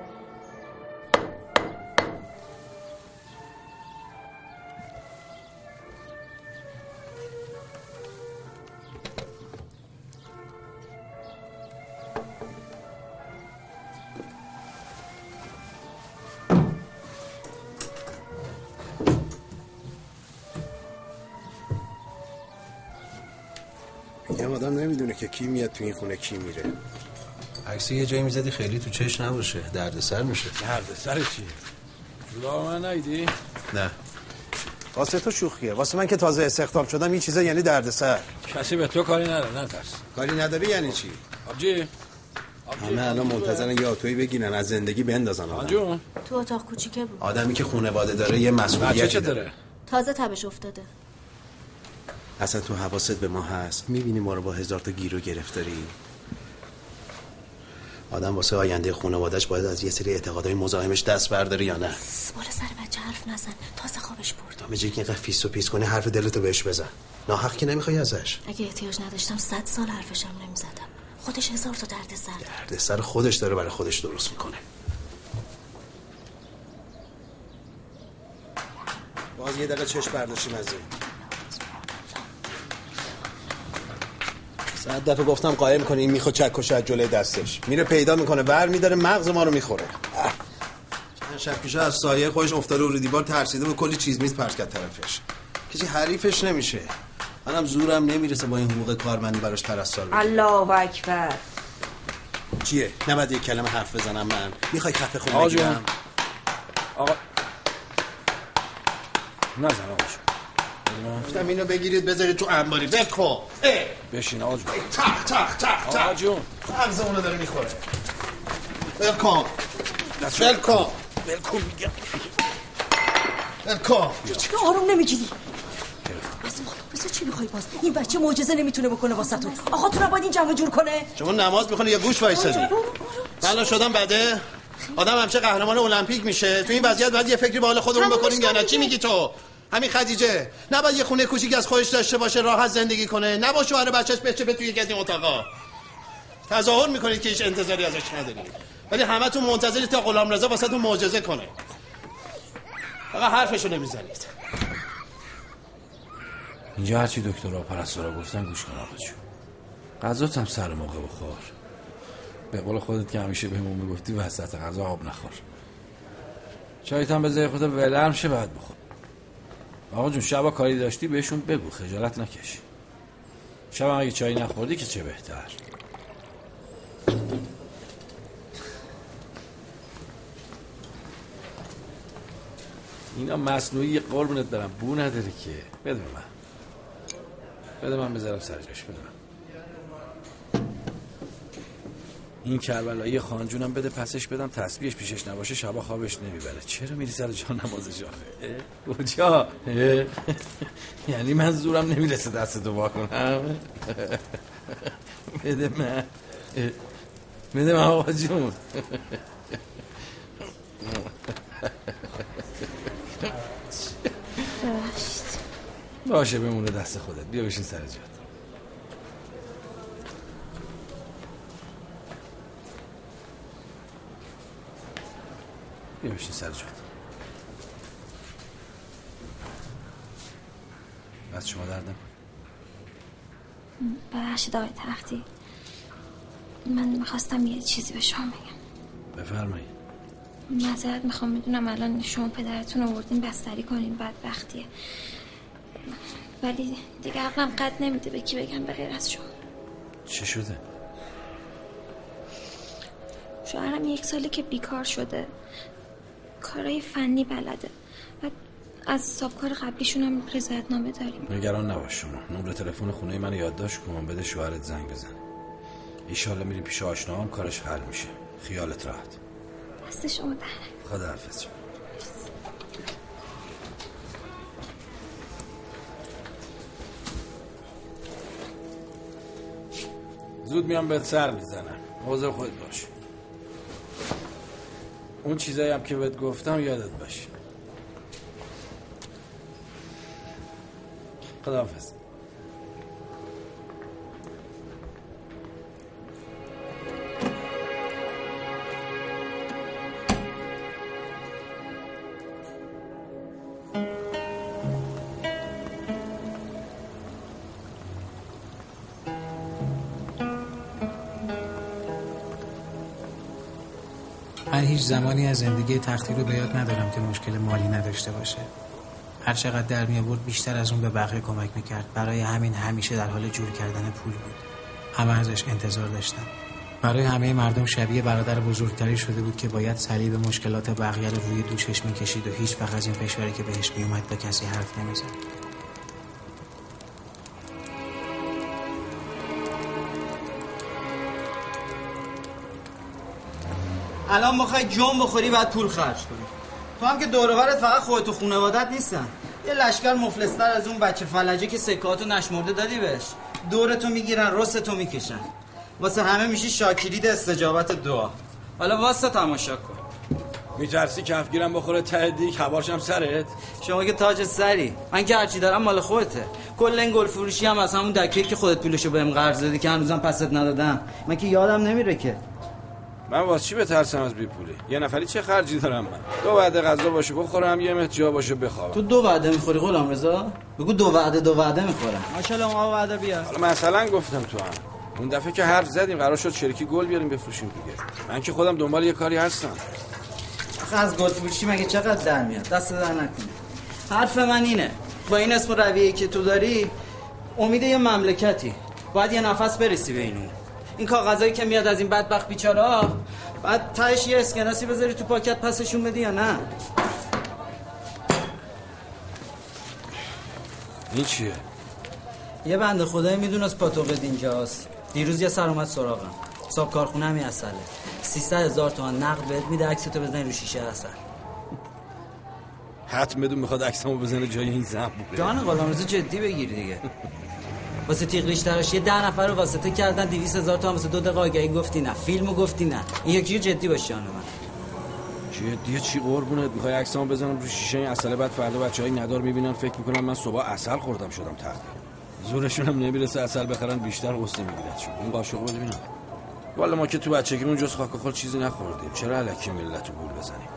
آدم نمی‌دونه که کی میاد تو این خونه کی میره. عکس یه جایی می‌زدی خیلی تو چش نباشه دردسر میشه. دردسر چی؟ جولا من نیدی؟ نه. واسه تو شوخیه. واسه من که تازه استخدام شدم این چیزا یعنی دردسر. کسی به تو کاری نداره نترس کاری نداری یعنی چی؟ آبجی. همه الان منتظرن یه آتویی بگیرن از زندگی بندازن آدم. تو اتاق کوچیکه بود. آدمی که خونواده داره یه مسئولیتی چه داره. داره؟ تازه تبش افتاده. اصلا تو حواست به ما هست. می‌بینی ما رو با هزار تا گیرو گرفتاری. آدم واسه آینده خانوادش باید از یه سری اعتقادهای مزاحمش دست برداره یا نه؟ بالا سر بچه حرف نزن. تازه خوابش برد. تا که اینقدر فیس و پیس کنی حرف دلتو بهش بزن. ناحق که نمی‌خوای ازش. اگه احتیاج نداشتم صد سال حرفشم نمی‌زدم. خودش هزار تا درد سر. درد سر خودش داره برای خودش درست می‌کنه. باز یه دقیقه چشم برداشتیم از این. صد دفعه گفتم قایم کنه این می‌خواد چکش از جلوی دستش. میره پیدا می‌کنه بر میداره مغز ما رو می‌خوره. چند شب پیشه از سایه خودش افتاده رو دیوار ترسیده به کلی چیز میز پرت کرد طرفش کسی حریفش نمیشه. منم زورم نمی‌رسه با این حقوق کارمندی براش پرستار. الله اکبر. چیه؟ نباید یک کلمه حرف بزنم من. می‌خوای کف جون. بگیرم؟ آقا. نزن آقا. گفتم اینو بگیرید بذارید تو انباری. بکن بشین آقا جون. تق تق تق تق آقا جون. مغز اونو داره می‌خوره. بکن بکن بلکن میگم. بکن چرا آروم نمی‌گیری؟ بس بس چی می‌خوای باز؟ این بچه معجزه نمی‌تونه بکنه واسهتون. آقا تو باید این جمع جور کنه. شما نماز می‌خونی یا گوش وایسادی؟ الان شدم بده. آدم همشه قهرمان المپیک میشه. تو این وضعیت باید یه فکری به حال خودمون بکنیم یا نه؟ چی میگی تو؟ همین خدیجه نباید یه خونه کوچیک از خودش داشته باشه راحت زندگی کنه. نه با شوهر بچهش بچه به توی یکی از این اتاقا. تظاهر می‌کنید که هیچ انتظاری ازش ندارید. ولی همتون منتظری تا غلام رضا واسهتون معجزه کنه. فقط حرفشو نمی‌زنید. اینجا هرچی دکترها پرستارا گفتن گوش کن آقا جون. غذات هم سر موقع بخور. به قول خودت که همیشه بهمون می‌گفتی وسط غذا آب نخور. چایت هم بذاری خودت ولرم شه بعد بخور. آقا جون شبا کاری داشتی؟ بهشون بگو خجالت نکش. شب اگه چای نخوردی که چه بهتر؟ اینا مصنوعی قربونت برم. بو نداره که. بده من. بده من بذارم سر جاش بده من. این کربلایی خانجونم بده پسش بدم تسبیحش پیشش نباشه شبا خوابش نمی‌بره. چرا میری سر جا نمازش آخه اه؟ کجا؟ یعنی من زورم نمی‌رسه دستتو وا کنم. بده من؟ بده من آقا جون. باشه بمونه دست خودت. بیا بشین سر جات. بیا بشین سر جات از شما دردم ببخشید آقای تختی. من می‌خواستم یه چیزی به شما بگم. بفرمایید. معذرت می‌خوام. می‌دونم الان شما پدرتون آوردین بستری کنین بدبختیه. ولی دیگه عقلم قد نمیده به کی بگم به غیر از شما. چه شده؟ شوهرم یک سالی که بیکار شده. کارهای فنی بلده. و از سابکار قبلیشون هم رضایت نامه داریم. نگران نباش شما. نمره تلفن خونه من یادداشت کن. بده شوهرت زنگ بزن. ایشالله میریم پیش آشناهام. کارش حل میشه. خیالت راحت. دست شما در خدا حافظ زود میام بهت سر می‌زنم. موضوع خودت باش. اون چیزایی هم که بهت گفتم یادت باش خدا زمانی از زندگی تختی رو به یاد ندارم که مشکل مالی نداشته باشه. هر چقدر در می آورد بیشتر از اون به بقیه کمک می‌کرد برای همین همیشه در حال جور کردن پول بود. همه ازش انتظار داشتم برای همه مردم شبیه برادر بزرگتری شده بود که باید صلیب مشکلات بقیه رو روی دوشش می‌کشید و هیچ از این فشاری که بهش میومد با کسی حرف نمی‌زد. الان می‌خوای جون بخوری بعد پول خرج کنی. تو هم که دورورت فقط خودت و خانوادت نیستن. یه لشکر مفلستر از اون بچه فلجه که سکاتو نشمرده دادی بهش. دورتو می‌گیرن رستو می‌کشن. واسه همه میشی شاکرید استجابت دعا. حالا واسه تماشا کن. میترسی کفگیرم بخوره ته دیگ هواشم سرت؟ شما که تاج سری. من که هرچی دارم مال خودته. کل این گل فروشی هم از همون دکه که خودت پولشو بهم قرض دادی که هنوزم پست ندادم. من که یادم نمیره که. من واسه چی بترسم از بی پولی؟ یه نفری چه خرجی دارم من؟ دو وعده غذا باشه بخورم یه متر جا باشه بخوابم. تو دو وعده می‌خوری غلام رضا؟ بگو دو وعده دو وعده می‌خورم. ماشاءالله ما وعده بیا. حالا مثلا گفتم تو هم. اون دفعه که حرف زدیم قرار شد شرکی گل بیاریم بفروشیم دیگه. من که خودم دنبال یه کاری هستم. آخه از گل فروشی مگه چقدر در میاد؟ دست در نکنه. حرف من اینه. با این اسم رویه که تو داری امید یه مملکتی. باید یه نفس برسی به اینو این کاغذایی که میاد از این بدبخت بیچاره بعد تهش یه اسکناسی بذاری تو پاکت پسشون بدی یا نه؟ این چیه؟ یه بنده خدایی می‌دونست پاتوقت اینجاست دیروز یه سر اومد سراغم. صاحب کارخونه همین اصله. 300 هزار تومن نقد بهت میده عکستو بزنی رو شیشه اصل. حتم بدون می‌خواد عکسمو بزنه جای این زن بوده. جان غلامرضا جدی بگیر دیگه. واسه تیغ ریش تراش یه ده نفر رو واسطه کردن 200 هزار تومن واسه دو دقیقه آگهی گفتی نه. فیلمو گفتی نه. این یکی جدی باش جان من. جدیه چی قربونت می‌خوای عکسامو بزنم رو شیشه این اصله بعد فردا بچهای ندار می‌بینن فکر می‌کنن من صبح اصل خوردم شدم تخته زورشون هم نمی‌رسه اصل بخرن بیشتر غصه می‌گیرد شون این قاشقو بده ببینم. والا ما که تو بچگیمون جز خاک خل چیزی نخوردیم. چرا الکی ملت گول بزنیم؟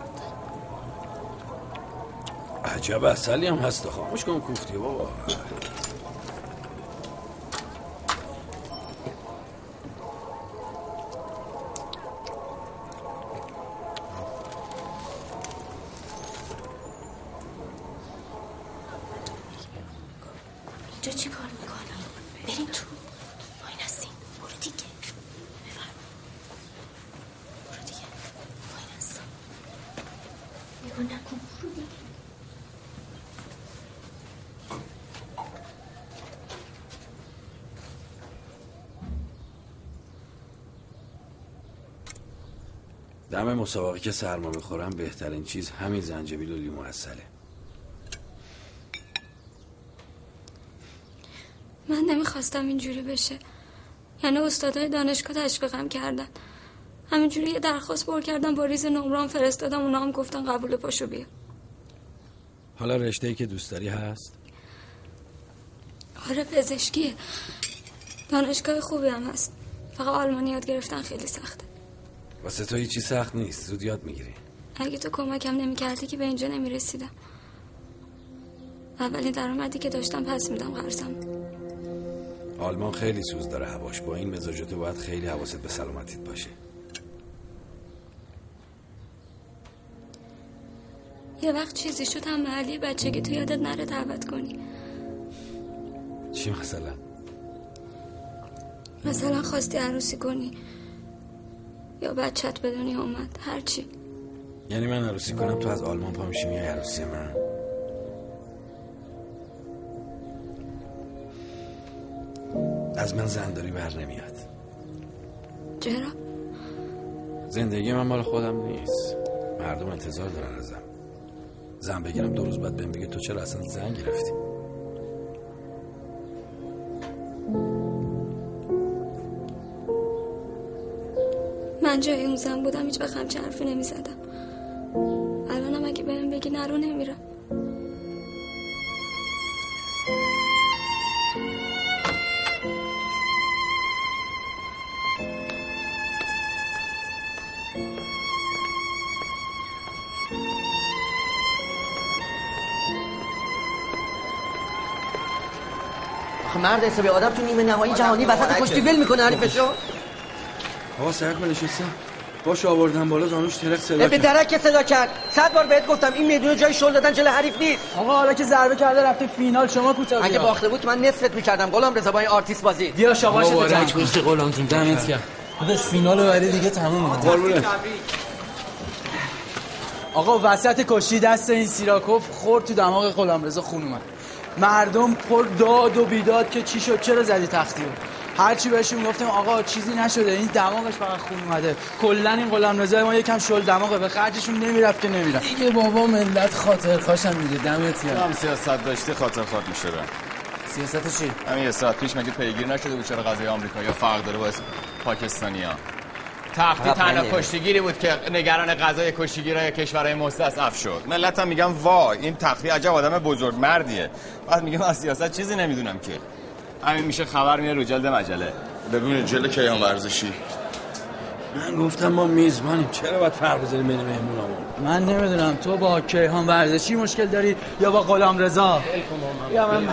عجب اصلی هم هست خاموش کن کوفتی بابا. مسابقه که سرما بخورم بهترین چیز همین زنجبیل و لیمو اصله من نمی‌خواستم اینجوری بشه. یعنی استادای دانشگاه تشویقم کردن. همینجوری یه درخواست بر کردم با ریز نمرام فرستادم اونا هم گفتن قبول پاشو بیا. حالا رشته ای که دوست داری هست؟ آره پزشکیه دانشگاه خوبی هم هست. فقط آلمانی یاد گرفتن خیلی سخته. واسه تو هیچی سخت نیست. زود یاد می‌گیری. اگه تو کمکم نمی‌کردی که به اینجا نمی‌رسیدم. اولین درآمدی که داشتم پس میدم قرضم. آلمان خیلی سوز داره هواش. با این مزاجتو باید خیلی حواست به سلامتیت باشه. یه وقت چیزی شد هم محلی بچگی تو یادت نره دعوت کنی. چی مثلا؟ مثلا خواستی عروسی کنی. یا بچت به دنیا اومد هرچی یعنی من عروسی کنم تو از آلمان پا میشی میای عروسی من. از من زنداری بر نمیاد. چرا؟ زندگی من مال خودم نیست. مردم انتظار دارن ازم. زن بگیرم دو روز بعد بهم بگه تو چرا اصلا زن گرفتی؟ من جای اون زن بودم هیچ وقت همچه حرفی نمی‌زدم. الانم اگه بهم بگی نرو نمیرم. مرد حسابی آدم تو نیمه نهایی جهانی وسط کشتی ول می‌کنه حریفشو. آقا سرک نشستم باش آوردم بالا زانوش ترک صدا به. درک که صدا کرد. صد بار بهت گفتم این میدون جای شل دادن جل حریف نیست. آقا حالا که ضربه کرده رفته فینال. شما کوتاه اگه باخته بود من نصفت می‌کردم. غلام رضا با این آرتیست بازی. بیا شاباش مبارک باشه غلام جون دمت گرم. داداش فینال بعدی دیگه تمومه آقا وسط کشتی دست این سیراکوف خورد تو دماغ غلامرضا خون اومد. مردم پر داد و بیداد که چی شد چرا زدی تختی رو؟ هرچی بهشون گفتم آقا چیزی نشده. این دماغش فقط خون اومده. کلا این غلامرضا ما یکم شل دماغه. به خرجشون نمی‌رفت که نمی‌رفت. دیگه بابا ملت خاطر خاشم دیگه دمت تو هم سیاست داشتی؟ خاطر خواهد میشه سیاست چی؟ همین یه ساعت پیش مگه پیگیر نشده بود چرا غذای آمریکا یا فرق داره با پاکستانی ها تختی تنها. کشتیگیری بود که نگران غذای کشتیگیرای کشورهای مستضعف شد. ملت هم میگم وای این تختی عجب آدم بزرگ مردیه. بعد میگم از سیاست چیزی نمی‌دونم که. همین میشه خبر میره رو جلد مجله. ببین جل کیان ورزشی. من گفتم ما میزبانیم. چرا باید فرق بزنیم بین مهمونامون من نمی‌دونم. تو با کیهان ورزشی مشکل داری یا با غلامرضا یا من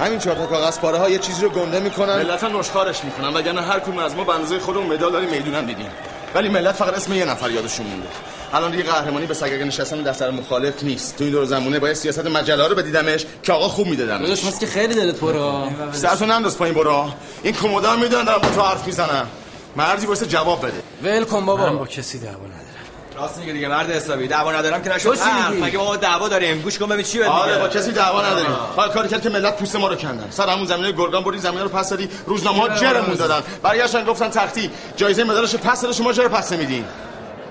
همین چهار تا کاغذ پاره ها یه چیزی رو گنده می‌کنن. ملت نشخارش می‌کنن وگرنه هر کدوم از ما به اندازه خودمون مدال داریم می‌دونم دیدیم ولی ملت فقط اسم یه نفر یادشون مونده. الان دیگه قهرمانی به سگگ نشستن در سر مخالف نیست. تو این دور زمونه باید سیاست مجله رو بدیدمش که آقا خوب می‌دادن داداش مثل که خیلی دلت پره. سرتون ننداز پایین برو. این کمودا می‌دونن دارم با تو حرف می‌زنم مردی واسه جواب بده. ول کن بابا. من با کسی دعوا ندارم. راست میگه دیگه مرد حسابی. دعوا ندارم که نشد؟ مگه ما دعوا داریم؟ گوش کن ببین چی بهت آره. با کسی دعوا نداریم. حال کاری کرد که ملت پوست ما رو کندن. سر همون زمینه گرگان بردی زمینه رو پس دادی روزنامه ها جرمون دادن. برگشتن گفتن تختی. جایزه مدالش پس داده شما چرا پس نمیدین؟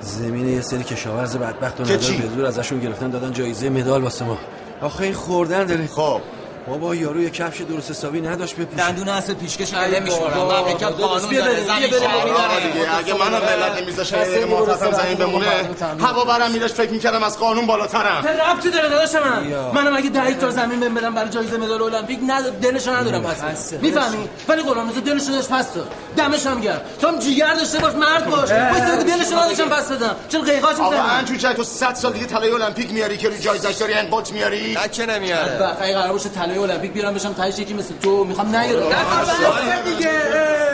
زمین یه سری کشاورز بدبخت و ندار؟ به زور ازشون گرفتن دادن جایزه مدال واسه ما. آخه این خوردن داره. خب. بابا یارو یه کفش درست حسابی نداشت بپوشه. دندون اصل پیشکش میشورن. بابا، مملکت داداش، قانون داره. داره. دیگه اگه منم ملت نمیذاشن یه محترم زمین بمونه هوا برم میداشت فکر می‌کردم از قانون بالاترم چه ربطی داره داداش من؟ منم اگه ده تا زمین بهم بدم برای جایزه مدال المپیک ند دلشو ندارم پس. می‌فهمی؟ ولی غلام رضا دلشو داشت پس داد دمش هم گرم. تو هم جیگر داشته باش مرد باش. وای تو دلشو نداشتم پس بدم. چون قیقاش آقا می‌زنی انچو چک تو 100 سال دیگه طلای المپیک میاری که روی جایزش داری انقلت میاری. نه که نمیاره. قرار باشه طلای المپیک بیارم بشم تهش یکی مثل تو می‌خوام نیارم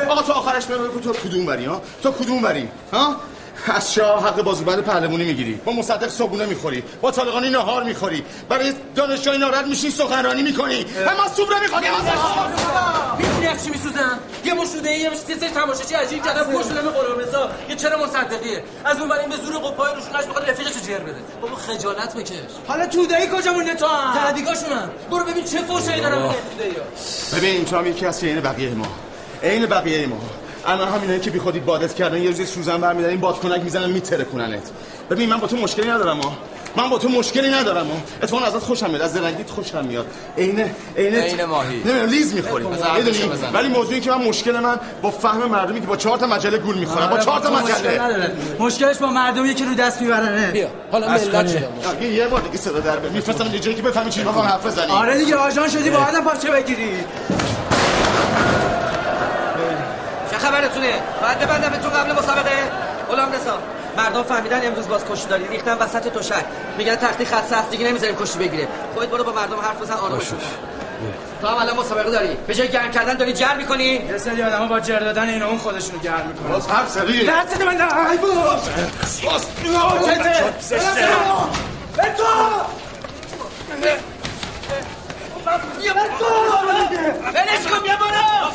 آقا تو آخرش بگو تو کدوم بری ها؟ تو کدوم بری ها؟ از شاه حق بازوبند پهلوانی می‌گیری. با مصدق صبونه می‌خوری. با طالقانی نهار می‌خوری. برای دانشجوی نارد میشی سخنرانی می‌کنی. هم از سوبره می‌خوری می‌دونی از چی میسوزن یه مشوده یه سه سه تماشاچی عجیب جدا پشت دم غلام رضا. که چرا مصدقیه؟ از اون بریم به زور قپای روشونش می‌خواد رفیقش رو جر بده. بابا خجالت بکش حالا توده‌ای کجا مونده تو هم؟ برو ببین چه فوشایی دارن ببین تو هم یکی از عین بقیه ما. عین بقیه ما. الان همینایی که بی خودی بادت کردن یه روزی سوزن برمیدارن این بادکنک می‌زنن میترکوننت ببین من با تو مشکلی ندارم ها من با تو مشکلی ندارم ها اتفاقا ازت خوشم میاد از زرنگیت خوشم میاد. عین عین عین ماهی. نمی‌دونم لیز می‌خوری. ولی موضوعی که من مشکل من با فهم مردمی که با چهار تا مجله گول می‌خورن با چهار تا مجله. مشکلش با مردمی که رو دست میبرنه. بیا حالا ملت شدم آگه، یه بار دیگه صدا در بیار. میفرستم یه جایی که بفهمی چی می‌خوام حرف بزنی. آره دیگه آژان شدی با آدم پاچه بگیری چه خبرتونه؟ باید ببندم تو قبل مسابقه؟ غلام رضا. مردم فهمیدن امروز باز کشتی داری ریختن وسط تشک میگن تختی خاصه است. دیگه نمی‌ذاریم کشتی بگیره. خودت برو با مردم حرف بزن. کن. تو هم الان مسابقه داری. به جای گرم کردن داری جر می‌کنی. یه سری آدم‌ها با جر دادن این اون خودشونو گرم می‌کنن. باز حرف زدی. دست من. ای بابا. باز. به تو. بیا به تو. ولش کن بیا بالا.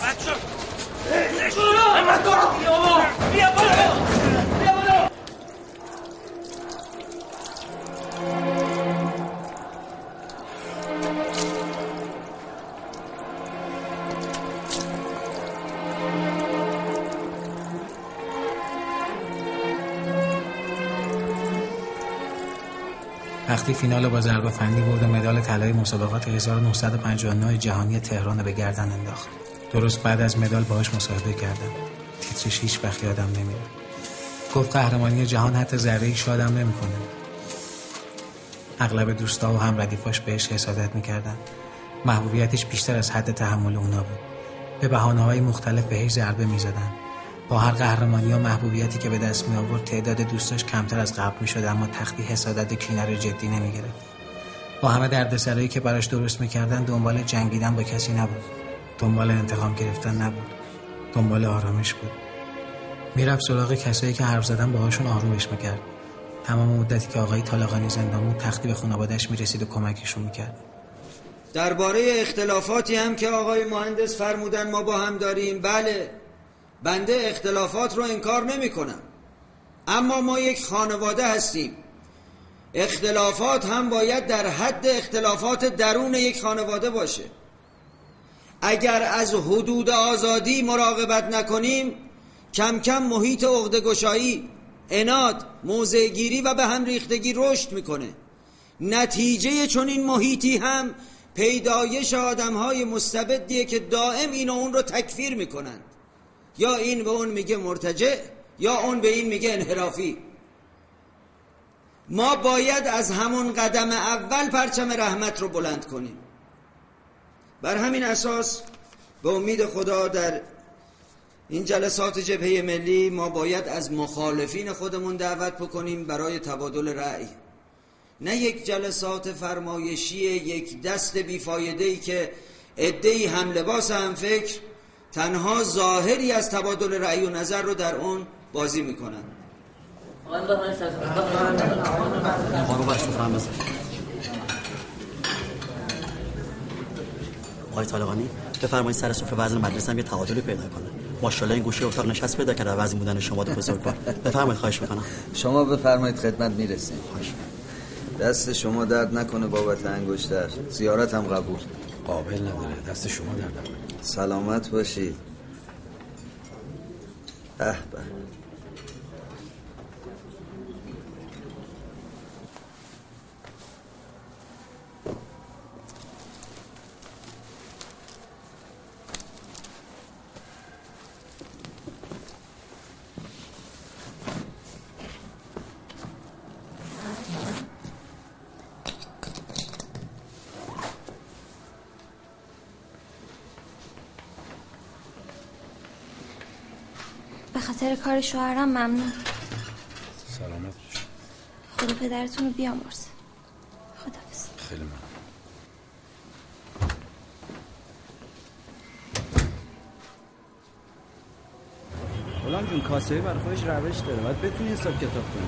وقتی فینال با ضربه فنی برد مدال طلای مسابقات 1959 جهانی تهران به گردن انداخت. درست بعد از مدال باهاش مصاحبه کردم. تیترش هیچ وقت یادم نمیره گفت قهرمانی جهان حتی ذره شادم نمی‌کنه. اغلب دوستا و هم ردیفاش بهش حسادت می‌کردن. محبوبیتش بیشتر از حد تحمل اونا بود. به بحانه های مختلف بهش ضربه می‌زدن. با هر قهرمانی و محبوبیتی که به دست می آورد تعداد دوستاش کمتر از قبل می شد اما تختی حسادت کینه رو جدی نمی گرفت با همه دردسرایی که براش درست می‌کردن دنبال جنگیدن با کسی نبود. دنبال انتقام گرفتن نبود. دنبال آرامش بود. می‌رفت سراغ کسایی که حرف زدن باهاشون آرومش می‌کرد. تمام مدتی که آقای طالقانی زندان بود تختی به خانوادهش می‌رسید و کمکشون می‌کرد. درباره اختلافاتی هم که آقای مهندس فرمودن ما با هم داریم بله. بنده اختلافات رو انکار نمی کنم اما ما یک خانواده هستیم. اختلافات هم باید در حد اختلافات درون یک خانواده باشه. اگر از حدود آزادی مراقبت نکنیم کم کم محیط عقده‌گشایی اناد موضعگیری و به هم ریختگی رشد می‌کنه. نتیجه چون این محیطی هم پیدایش آدم های مستبدیه که دائم این و اون رو تکفیر می‌کنند. یا این به اون میگه مرتجع یا اون به این میگه انحرافی. ما باید از همون قدم اول پرچم رحمت رو بلند کنیم. بر همین اساس به امید خدا در این جلسات جبهه ملی ما باید از مخالفین خودمون دعوت بکنیم برای تبادل رأی. نه یک جلسات فرمایشی یک دست بیفایده ای که ادهی هم لباس هم فکر تنها ظاهری از تبادل رأی و نظر رو در اون بازی می‌کنن. آقای طالقانی بفرمایید سر سفره وزن مدرسه هم یه تعادلی پیدا کنه. ماشاءالله این گوشه اتاق نشست پیدا کرده وزن بودن شما دو بزرگوار بفرمایید خواهش می‌کنم. شما بفرمایید خدمت می‌رسیم. دست شما درد نکنه بابت انگشتر. زیارت هم قبول. قابل نداره. دست شما درد نکنه. سلامت باشید به به به خاطر کار شوهرم ممنون. سلامت باش. خدا پدرتون رو بیامرزه. خدافز خیلی ممنون. غلام جون کاسبی برای خودش روش داره. باید بتونی حساب کتاب کنی.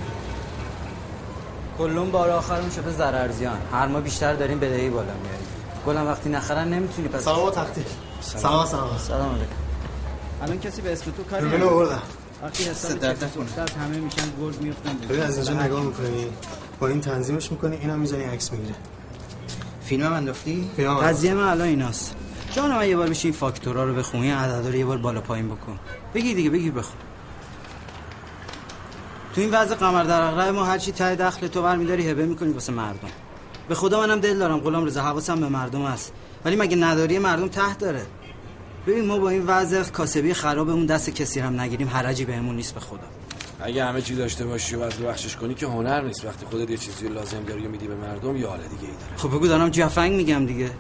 کلون بار آخرم شده ضررزیان هر ما بیشتر داریم بدهی بالا میاریم. گلم وقتی نخرن نمی‌تونی پس سلام و تختی سلام. سلام سلام. علیکم. الان کسی به اسم تو کاری نداره. آوردم. وقتی حساب درد کنی همه میشن گرگ میفتن ببین از اینجا نگاه می‌کنی. با این تنظیمش می‌کنی اینم می‌زنی عکس می‌گیره. فیلم هم انداختی؟ قضیه من الان ایناست. جان من یه بار بشین فاکتورا رو بخونی عددا رو یه بار بالا پایین بکن. بگی دیگه بگی بخون. تو این وضع قمر در اغرب ما هرچی ته دخل تو برمیداری هبه می‌کنی واسه مردم. به خدا منم دل دارم غلام رضا حواسم به مردم هست ولی مگه نداری؟ مردم ته داره. ببین ما با این وضع کاسبی خرابمون دست کسی هم نگیریم حرجی بهمون نیست به خدا. اگه همه چی داشته باشی و از بخشش کنی که هنر نیست. وقتی خودت یه چیزی لازم داری و میدی به مردم یا حال دیگه ای داره. خب بگو دارم جفنگ میگم دیگه.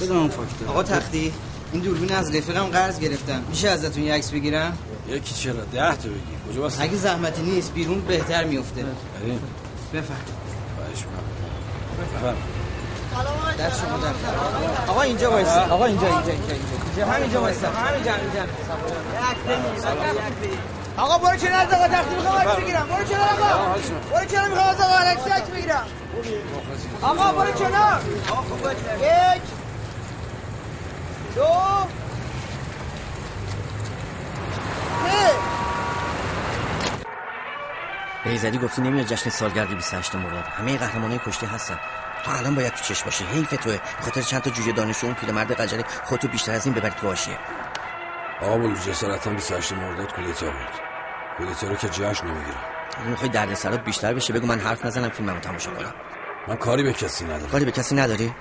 بده من فاکتور آقا تختی این دوربین از رفیقم قرض گرفتم. میشه ازتون یه عکس بگیرم؟ یکی چرا؟ ده تا بگی کجا واسه اگه زحمتی نیست بیرون بهتر میفته بریم. بفهم خواهش می‌کنم. بفرم دست شما در آقا اینجا وایسا آقا اینجا اینجا اینجا اینجا همینجا وایسا همینجا همینجا آقا برو کنار از آقا تختی می‌خوام عکس بگیرم برو کنار آقا برو کنار می‌خوام آقا عکس عکس بگیرم آقا برو کنار یک دو سه بیزدی گفتی نمیاد جشن سالگرد 28 مرداد همه قهرمانای کشتی هستن تو الان باید تو چش باشی حیف توه. به خاطر چند تا جوجه دانشجو اون پیرمرد قجری خودتو بیشتر از این ببری تو حاشیه آقا بلو جسارتا 28 مرداد کودتا بود. کودتا رو که جشن نمی‌گیرم. می‌خوای درد سرات بیشتر بشه بگو من حرف نزنم فیلممو تماشا کنم من کاری به کسی ندارم. کاری به کسی نداری؟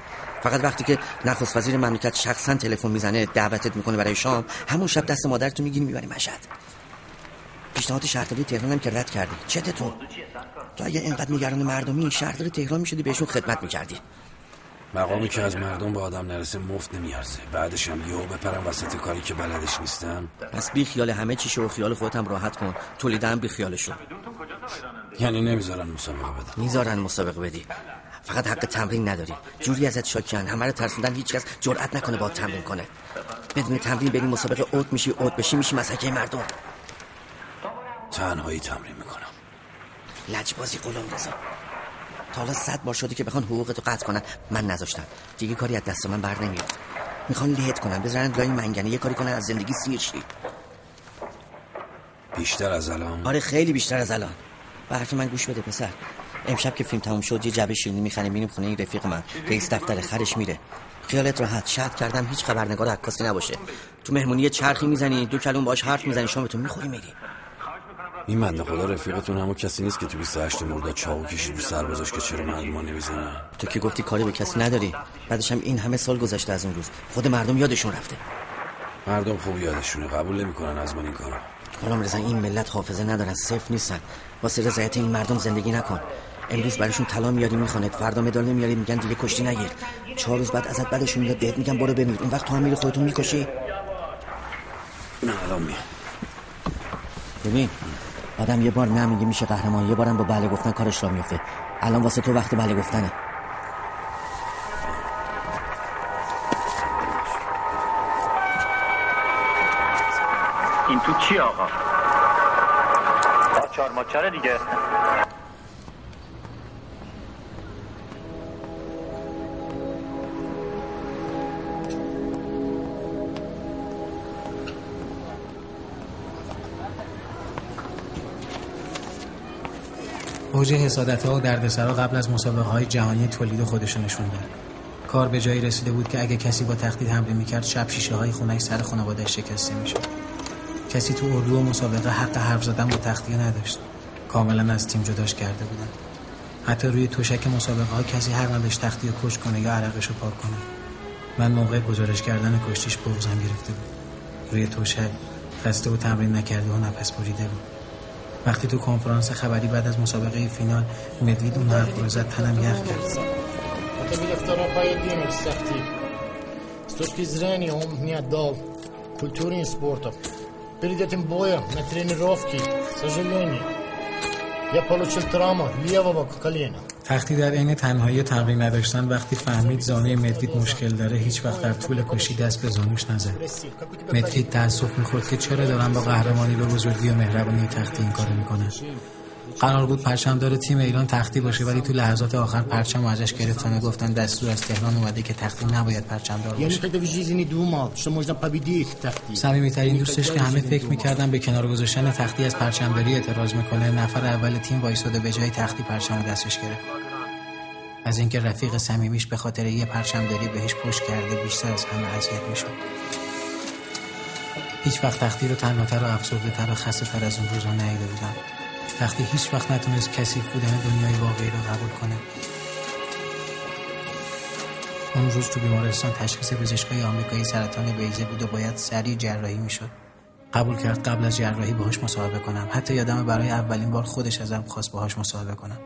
فقط وقتی که نخست وزیر مملکت شخصا تلفن می‌زنه دعوتت می‌کنه برای شام همون شب دست مادرتو می‌گیری می‌بری مشهد. پیشنهاد شهرداری تهران هم که رد کردی. چته تو؟ تو اگه اینقدر نگران مردمی شهردار تهران می‌شدی بهشون خدمت می‌کردی. مقامی که از مردم به آدم نرسه مفت نمیارزه. بعدش هم یهو بپرم وسط کاری که بلدش نیستم. پس بی خیال همه چی و خیال خودت هم راحت کن. تولیدم بی خیالشو. یعنی نمی‌ذارن مسابقه بدم می‌ذارن مسابقه بدی. فقط حق تمرین نداری. جوری ازت شاکیان همه رو ترسوندن هیچ کس جرئت نکنه با تمرین کنه. بدون تمرین بری مسابقه اوت میشی اوت بشی میشی مسحکه مردم. تنهایی تمرین می‌کنم. لجبازی غلام رضا. تا حالا صد بار شده که بخوان حقوقتو قطع کنن. من نذاشتم. دیگه کاری از دست من بر نمیاد. می‌خوان لهت کنن بذارن لای منگنه. یه کاری کنن از زندگی سیر شی. بیشتر از الان؟ آره خیلی بیشتر از الان. به حرف من گوش بده پسر. امشب که فیلم تموم شد یه جبه شیرینی می‌خریم میریم خونه این رفیق من. رئیس دفتر خرش میره. خیالت راحت. شرط کردم هیچ خبرنگار عکاسی نباشه. تو مهمونی چرخی می‌زنی دو کلون باش حرف می‌زنی شامتون می‌خوری میری. این بنده خدا رفیقتون همون کسی نیست که تو 28 مرداد چاقو کشید رو سربازاش که چرا معلومه نمی‌زنن تو که گفتی کاری به کسی نداری. بعدش هم این همه سال گذشته از اون روز. خود مردم یادشون رفته. مردم خوب یادشونه. قبول نمی‌کنن از من این کارو غلام رضا این ملت حافظه ندارن. صفر نیستن. واسه رضایت این مردم زندگی نکن. امروز براشون طلا میاری میخوانت فردا مدال نمیاری میگن دیگه کشتی نگیر. چهار روز بعد ازت بعدشون میاد. بهت میگن برو بمیر. اون وقت تو هم میری خودتون می‌کشی. نه الان میام. ببین آدم یه بار نمیگه میشه قهرمان یه بارم با بله گفتن کارش را میفته. الان واسه تو وقت بله گفتنه. این تو چی آقا؟ آچار ماچاره دیگه. اوج حسادت ها و دردسرها قبل از مسابقه های جهانی تولید خودشون نشون داد. کار به جایی رسیده بود که اگه کسی با تخدید حمله می‌کرد شب شیشه های خونش سر خانواده شکسته می‌شد. کسی تو اردو و مسابقه حق حرف زدن با تخدیه نداشت. کاملا از تیم جداش کرده بودن. حتی روی توشک مسابقه ها کسی حق نداشت تختی کش کنه یا عرقش رو پاک کنه. من موقع گزارش کردن کشتیش بغزم گرفته بود. روی توشک خسته و تمرین نکرده و نفس بریده بود. وقتی تو کنفرانس خبری بعد از مسابقه فینال مدوید اون حرف رو زد تنم یخ کرد Это были второй поединок с Сахти. С точки зрения он мне отдал культуре и спорту. Перед этим боем на тренировке, к сожалению, я получил травму левого колена. تختی در عین تنهایی تمرین نداشتن وقتی فهمید زانوی مدوید مشکل داره هیچ وقت در طول کشی دست به زانوش نزد. مدوید تاسف می‌خورد که چرا دارن با قهرمانی به بزرگی و مهربانی تختی این کارو می‌کنن. قرار بود پرچم داره تیم ایران تختی باشه ولی تو لحظات آخر پرچم ازش گرفتن و گفتن دستور از تهران اومده که تختی نباید پرچم دار باشه صمیمیترین دوستش که همه فکر می‌کردن به کنار گذاشتن تختی از پرچم داری اعتراض می‌کنه نفر اول تیم وایساده به جای تختی پرچم دستش گرفت. از اینکه رفیق صمیمیش به خاطر یه پرچم داری بهش پشت کرده بیشتر از همه اذیت می‌شد. هیچ وقت تختی رو تنهاتر و افسرده تر و خسته تر از اون روزا ندیده بودم تختی هیچ وقت نتونست کسی بودن دنیای واقعی رو قبول کنه. اون روز تو بیمارستان تشخیص پزشکای آمریکایی سرطان بیضه بود و باید سریع جراحی می‌شد. قبول کرد قبل از جراحی باهاش مصاحبه کنم. حتی یادم برای اولین بار خودش ازم خواست باهاش مصاحبه کنم.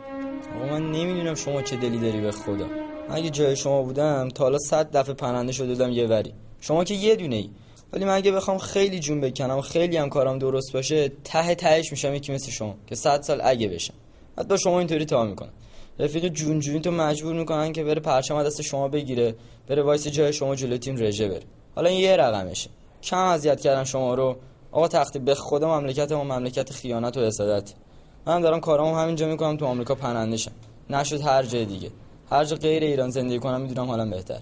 آقا من نمی‌دونم شما چه دلی داری به خدا. اگه جای شما بودم تا حالا صد دفعه پرنده شده بودم یه وری. شما که یه دونه ای ولی من اگه بخوام خیلی جون بکنم خیلی هم کارم درست باشه ته تهش میشم یکی مثل شما که صد سال اگه بشم. حتی شما اینطوری تا می‌کنم. رفیق جون جونی تو مجبور می‌کنن که بره پرچم دست شما بگیره بره وایس جای شما جلوی تیم رژه بره. حالا این یه رقمشه. کم اذیت کردن شما رو. آقا تختی به خدا مملکت ما مملکت خیانت و حسادت. من دارم کارامو همینجا می‌کنم تو آمریکا پناهنده شم نشد هر جای دیگه. هر جا غیر ایران زندگی کنم می‌دونم حالم بهتر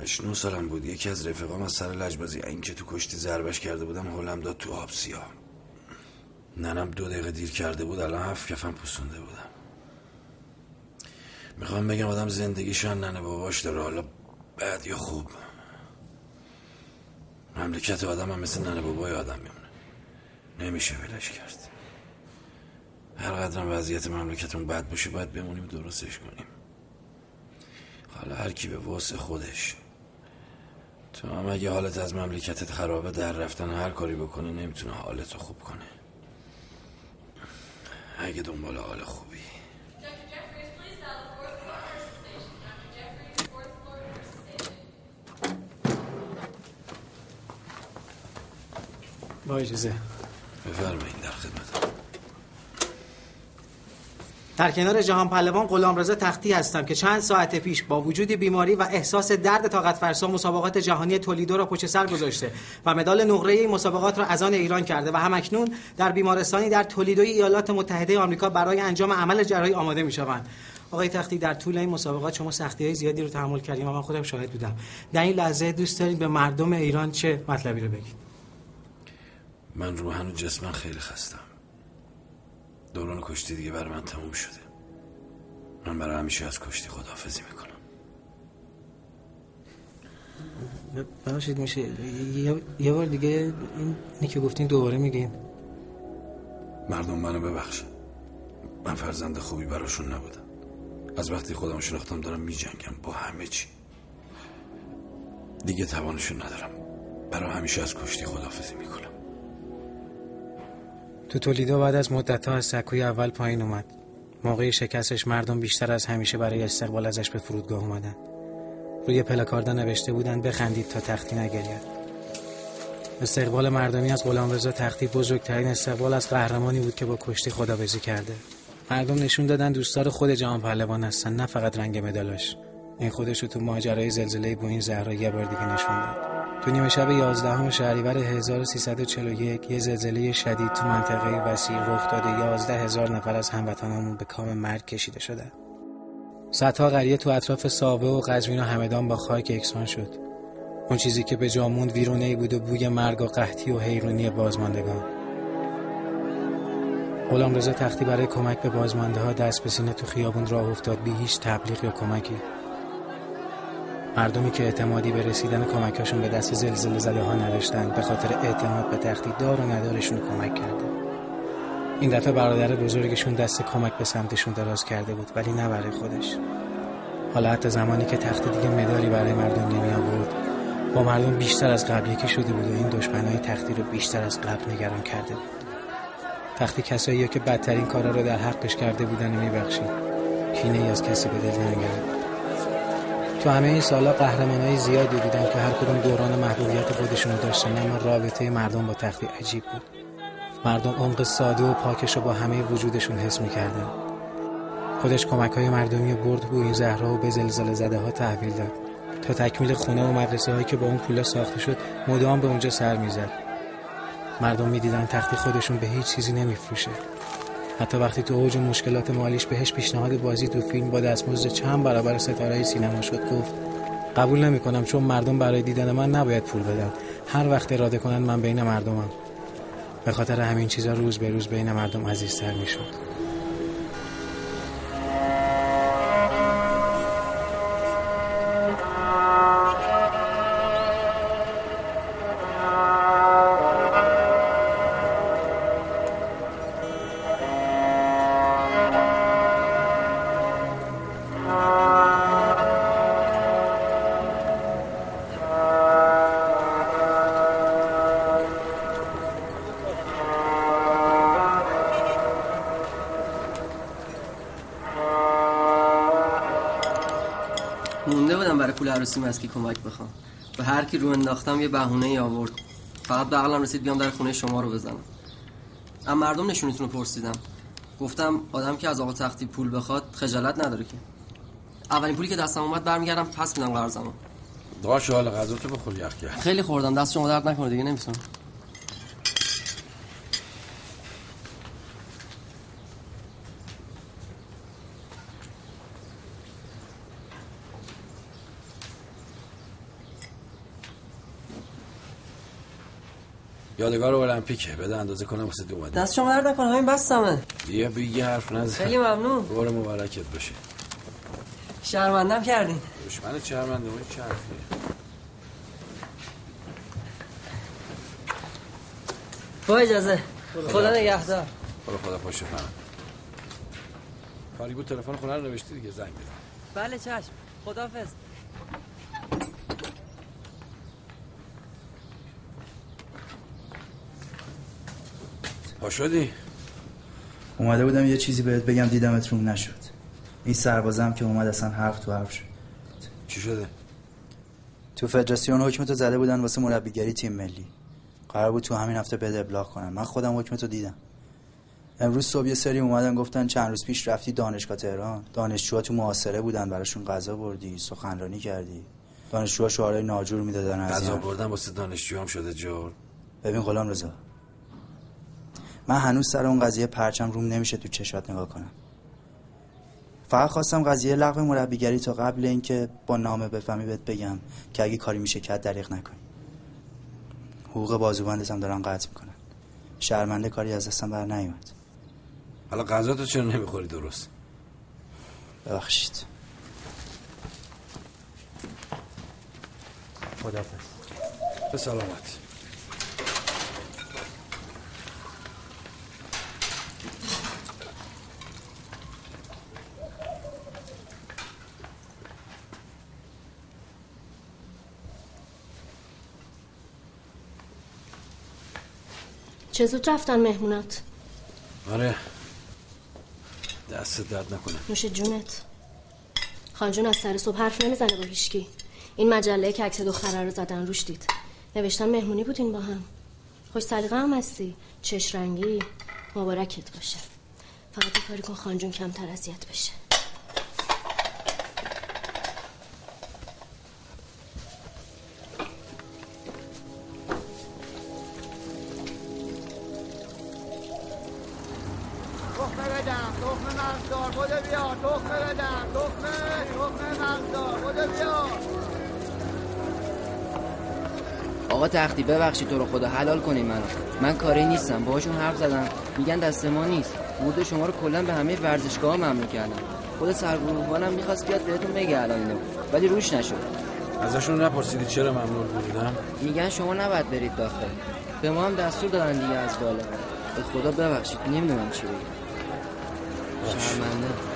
هشت نو سالم بود. یکی از رفیقام از سر لجبازی. این که تو کشتی ضربش کرده بودم هلم داد تو آب سیاه. ننم دو دقیقه دیر کرده بود الان هفت کفم پسونده بودم. می‌خوام بگم آدم زندگیشان ننه. باباش داره. حالا بد یا خوب. مملکت آدم هم مثل ننه بابای آدم میمونه. نمیشه ولش کرد. هر قدرم وضعیت مملکتمون بد باشه باید بمونیم درستش کنیم. حالا هر کی به واسه خودش تو هم اگه حالت از مملکتت خرابه در رفتن هر کاری بکنه نمی‌تونه حالتو خوب کنه. اگه دنبال حال خوبی. با اجازه. بفرمایید در خدمتم در کنار جهان پهلوان غلامرضا تختی هستم که چند ساعت پیش با وجود بیماری و احساس درد طاقت فرسا مسابقات جهانی تولیدو را پشت سر گذاشته و مدال نقره این مسابقات را از آن ایران کرده و همکنون در بیمارستانی در تولیدوی ایالات متحده آمریکا برای انجام عمل جراحی آماده می‌شوند. آقای تختی در طول این مسابقات شما سختی های زیادی رو تحمل کردیم و من خودم شاهد بودم. در این لحظه دوست دارید به مردم ایران چه مطلبی رو بگید من روحن و جسمن خیلی خستم. دوران کشتی دیگه برای من تموم شده. من برای همیشه از کشتی خداحافظی می‌کنم. ببخشید میشه یه, یه بار دیگه این اینی که گفتین دوباره میگین. مردم منو ببخش من فرزند خوبی براشون نبودم. از وقتی خودم شناختم دارم میجنگم با همه چی. دیگه توانشون ندارم. برای همیشه از کشتی خداحافظی می‌کنم. تو تولیدو بعد از مدت از سکوی اول پایین اومد. موقع شکستش مردم بیشتر از همیشه برای استقبال ازش به فرودگاه اومدن. روی پلاکاردا نوشته بودن بخندید تا تختی نگرید. استقبال مردمی از غلامرضا تختی بزرگترین استقبال از قهرمانی بود که با کشتی خدابزی کرده. مردم نشون دادن دوستدار خود جهان پهلوان هستن نه فقط رنگ مدالاش. این خودش رو تو ماجرای زلزله بوین زهرا یه بار دیگه نشون داد. تو نیمه شب 11 شهریور 1341 یه زلزله شدید تو منطقه وسیع رخ داده. 11 هزار نفر از هموطنامون به کام مرگ کشیده شده. صدها قریه تو اطراف ساوه و قزوین و همدان با خاک یکسان شد. اون چیزی که به جاموند ویرونه بود و بوی مرگ و قحطی و حیرونی بازماندگان. غلام رضا تختی برای کمک به بازمانده ها دست به سینه تو خیابون راه افتاد. بی هیچ تبلیغ یا کمکی. مردمی که اعتمادی به رسیدن کمکاشون به دست زلزله زده ها نداشتند به خاطر اعتماد به تختی دار و ندارشون کمک کرده. این دفعه برادر بزرگشون دست کمک به سمتشون دراز کرده بود ولی نه برای خودش. حالا حتی زمانی که تخت دیگه مداری برای مردم نمی آورد با مردم بیشتر از قبل یکی شده بود و این دشمنای تختی رو بیشتر از قبل نگران کرده بود. تختی کسایی که بدترین کارا رو در حقش کرده بودن و میبخشید. کینه ای از کسی به دل نمیگرد تو همه این سالا قهرمان های زیادی دیدم که هر کدوم دوران محبوبیت خودشون داشتن اما رابطه مردم با تختی عجیب بود. مردم عمق ساده و پاکش رو با همه وجودشون حس می‌کردن. خودش کمک های مردمی برد بو این زهرا و به زلزله زده ها تحویل داد. تا تکمیل خونه و مدرسه هایی که با اون پولا ساخته شد مدام به اونجا سر می‌زد. مردم می‌دیدن تختی خودشون به هیچ چیزی نمیفروشه. حتی وقتی تو اوج مشکلات مالیش بهش پیشنهاد بازی تو فیلم با دستمزد چند برابر ستاره سینما شد گفت قبول نمی‌کنم چون مردم برای دیدن من نباید پول بدن. هر وقت اراده کنن من بین مردمم. به خاطر همین چیزا روز به روز بین مردم عزیزتر می‌شد. عروسیم از کی کمک بخوام. به هر کی رو انداختم یه بهونه ای آورد. فقط به عقلم رسید بیام در خونه شما رو بزنم. اما مردم نشونیتون رو پرسیدم. گفتم آدم که از آقا تختی پول بخواد خجالت نداره که. اولین پولی که دستم اومد برمیگردم پس میدم قرضمو. داش حال غذا تو بخور یخ کرد خیلی خوردم. دست شما درد نکنه دیگه نمی‌تونم. یادگار المپیکه بده اندازه کنم واسه دو اومده. دست شما درد نکنه همین بستمه. یه بگی حرف نزن. خیلی ممنون. بار مبارکت باشه. شرمندم کردین. دشمن شرمنده اون چه حرفیه؟ با اجازه. خدا نگهدار. خدا خدا پاشه من کاری بود تلفن خونه رو نوشتی دیگه زنگ بزن. بله چشم. خدافظ پا شدی؟ اومده بودم یه چیزی بهت بگم دیدمت روم نشد. این سربازم که اومد اصلا حرف تو حرف شد. چی شده؟ تو فدراسیون حکمتو زده بودن واسه مربیگری تیم ملی. قرار بود تو همین هفته بده ابلاغ کنم. من خودم حکمتو دیدم. امروز صبح یه سری اومدن گفتن چند روز پیش رفتی دانشگاه تهران. دانشجوها تو معاصره بودن براشون غذا بردی سخنرانی کردی. دانشجوها شعارهای ناجور می‌دادن از غذا بردن واسه هم شده جور. ببین غلام رضا من هنوز سر اون قضیه پرچم روم نمیشه تو چشات نگاه کنم. فقط خواستم قضیه لغو مربیگری تا قبل اینکه با نامه بفهمی بهت بگم که اگه کاری میشه که دریغ نکنی حقوق بازوبندتم دارن قطع می‌کنن. شرمنده کاری از دستم بر نیومد. حالا غذا تو چرا نمی‌خوری درست؟ ببخشید. خدافظ به سلامت. چه زود رفتن مهمونات؟ آره. دست درد نکنه. نوش جونت. خانجون از سر صبح حرف نمی‌زنه با هیشکی این مجله که عکس دختره رو زدن روش دید. نوشتن مهمونی بودین با هم. خوش سلیقه هم هستی. چش رنگی. مبارکت باشه. فقط کاری کن خانجون کمتر اذیت بشه. تختی ببخشید تو رو خدا حلال کنین منو. من کاری نیستم باهاشون حرف زدم. میگن دست ما نیست. ورود شما رو کلا به همه ورزشگاه ها ممنوع کردم خود سرگروهبانم می‌خواست بیاد بهتون بگه الان اینو. ولی روش نشد. ازشون نپرسیدی چرا ممنوع بودم؟ میگن شما نباید برید داخل. به ما هم دستور دادن دیگه از بالا. به خدا ببخشید نمی‌دونم چی بگم. شرمنده.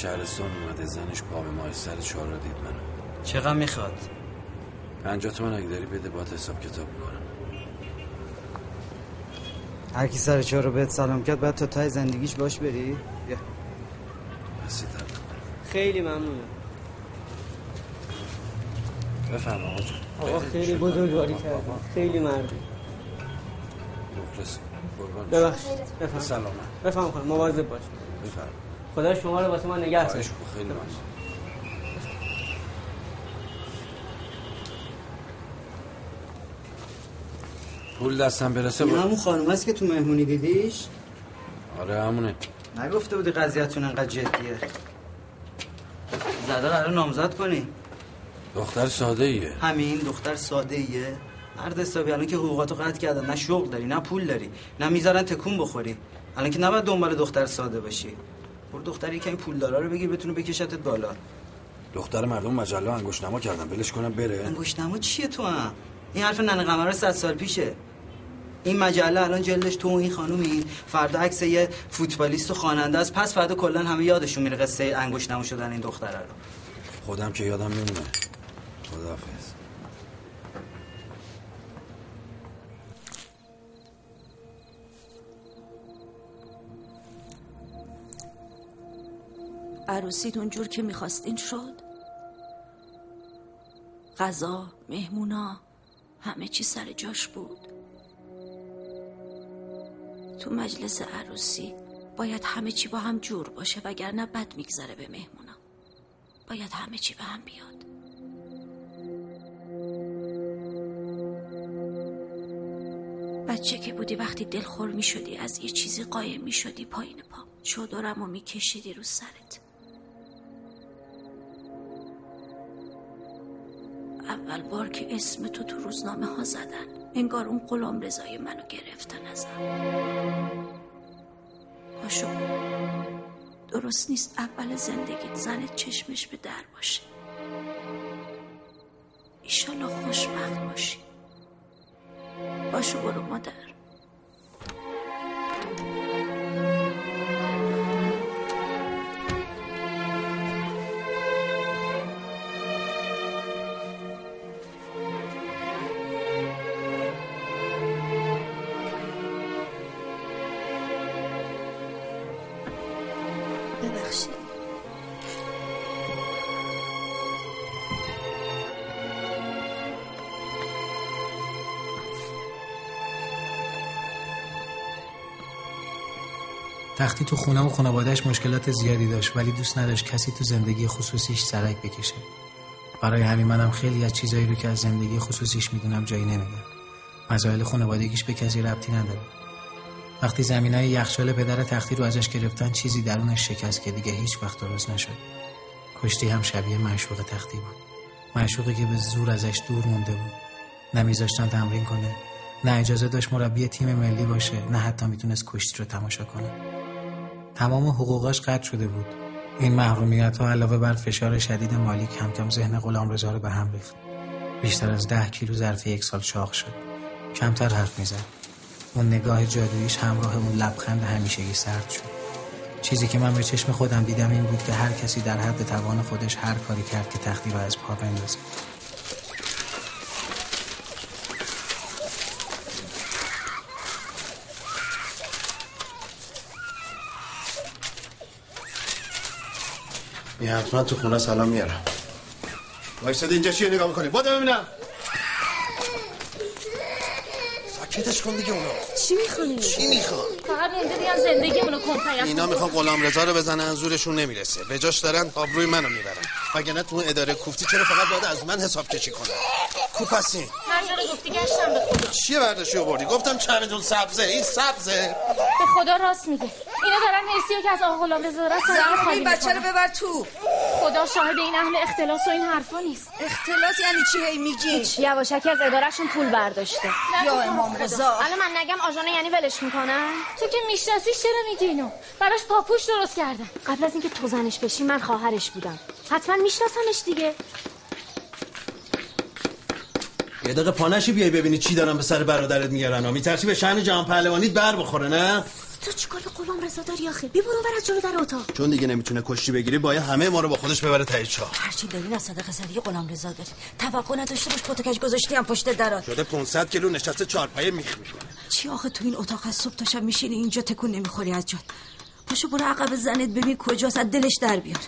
شهرستان اومده زنش پا به ماه سر چهار رو دید منو. چقدر می‌خواد؟ پنجاه تومن اگه داری بده باید حساب کتاب می‌کنم. هر کی سر چهار رو بهت سلام کرد بعد تا تای زندگیش باش بری. بیا. خیلی ممنونم. بفهم آقا جان آقا خیلی بزرگواری کردی. خیلی مردی مخلص. ببخشید. بفهم سلامت. بفهم خانم مواظب باش. بفرم خدا شما رو واسه من نگه داره خیلی ممنون. پول دستم برسه با... همون خانم هست که تو مهمونی دیدیش؟ آره همونه. نگفته بودی قضیهتون انقدر جدیه. زده قرار نامزد کنی. دختر ساده ایه همین دختر ساده ایه مرد حسابی الان که حقوقاتو قطع کردن. نه شغل داری نه پول داری. نه می‌ذارن تکون بخوری. الان که نباید دنبال دختر ساده باشی. برو دختری که این پولدارا رو بگیر بتونه بکشتت بالا. دختر مردم مجله انگوش نما کردن. ولش کنم بره. انگشتنما چیه تو هم؟ این حرف ننه قمر 100 سال پیشه. این مجله الان جلدش تو این خانومی. فردا عکس یه فوتبالیست و خواننده است. پس فردا کلا همه یادشون میره قصه انگشت نما شدن این دختره رو. خودم که یادم نمونه خداحافظ. عروسیتون جور که می‌خواستین شد. غذا مهمونا همه چی سر جاش بود. تو مجلس عروسی باید همه چی با هم جور باشه وگرنه بد میگذره به مهمونا. باید همه چی به هم بیاد. بچه که بودی وقتی دلخور می شدی از یه چیزی قایم می شدی پایین پا. چادرم و می کشیدی رو سرت. اول بار که اسم تو تو روزنامه ها زدن. انگار اون غلام رضای منو گرفتن ازم. پاشو. درست نیست اول زندگیت زنت چشمش به در باشه. ایشالا خوشبخت باشی. باشو برو مادر. تختی تو خونه و خانوادهش مشکلات زیادی داشت ولی دوست نداشت کسی تو زندگی خصوصیش سرک بکشه. برای همین منم خیلی از چیزایی رو که از زندگی خصوصیش می‌دونم جایی نمیدم. مسائل خانوادگیش به کسی ربطی نداره. وقتی زمین های یخچال پدر تختی رو ازش گرفتن چیزی درونش شکست که دیگه هیچ وقت درست نشد. کشتی هم شبیه معشوق تختی بود. معشوقی که به زور ازش دور مونده بود. نمیذاشتن تمرین کنه نه اجازه داشت مربی تیم ملی باشه نه حتی می‌تونست کشتی رو تماشا کنه. تمام حقوقاش قطع شده بود. این محرومیت ها علاوه بر فشار شدید مالی کم کم ذهن غلام رضا رو به هم ریخت. بیشتر از ده کیلو ظرف یک سال چاق شد. کمتر حرف می‌زد. اون نگاه جادوییش همراه اون لبخند همیشگی سرد شد. چیزی که من به چشم خودم دیدم این بود که هر کسی در حد توان خودش هر کاری کرد که تختی رو از پا بندازه. این حتما تو خونه سلام میارم. وایساد اینجا چیه نگاه می‌کنی؟ بادا ببینم. ساکتش کن دیگه اونا چی می‌خوانی؟ چی می‌خوان فقط مونده دیگه زندگیمونو کنترل اینا می‌خوان غلام رضا رو بزنن زورشون نمی‌رسه. به جاش دارن آبروی منو می‌برن. وگرنه تو اون اداره کوفتی چرا فقط باید از من حساب کشی کنن کوف هستی؟ هر جا گفتی گشتم به خدا. چیه برداشتی آوردی گفتم چمدون سبزه این سبزه. به خدا راست میگه. اینا دارن حسی که از آقا غلام رضا دارن خالی این بچه رو. ببر تو. خدا شاهد این اهل اختلاس و این حرفا نیست. اختلاس یعنی چی هی میگی؟ یواشکی از ادارهشون پول برداشته. یا امام رضا. الان من نگم آژانه یعنی ولش می‌کنن تو که میشناسیش چرا میگی اینو؟ براش پاپوش درست کردن قبل از اینکه تو زنش بشی من خواهرش بودم. حتما میشناسمش دیگه. یه دقیقه پانشی بیای ببینی چی دارم به سر برادرت میارن ها. میترسی به شأن جهان پهلوانیت بر بخوره نه؟ تو چیکار به غلام رضا داری آخه؟ بی برو بر از جلو در اتاق. چون دیگه نمی‌تونه کشتی بگیری باید همه ما رو با خودش ببره ته چاه هرچی دارین از صدقه زدی غلام رضا داری. توقع نداشته باش پتوکش گذاشتی هم پشت درات. شده 500 کیلو نشسته چارپایه میخ می‌کنه. چی آخه تو این اتاق از صبح تا شب میشینی اینجا تکون نمی‌خوری از جات پاشو برو عقب زنت ببین کجاست از دلش در بیار.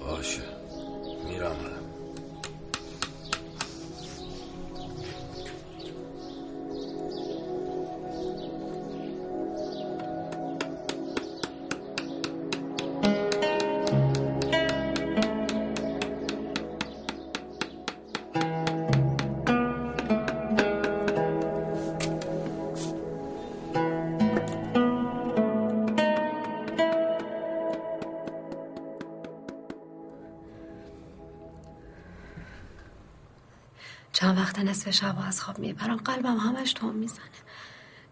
باشه. میرم. وقت شب از خواب میپرم قلبم همش توم می‌زنه.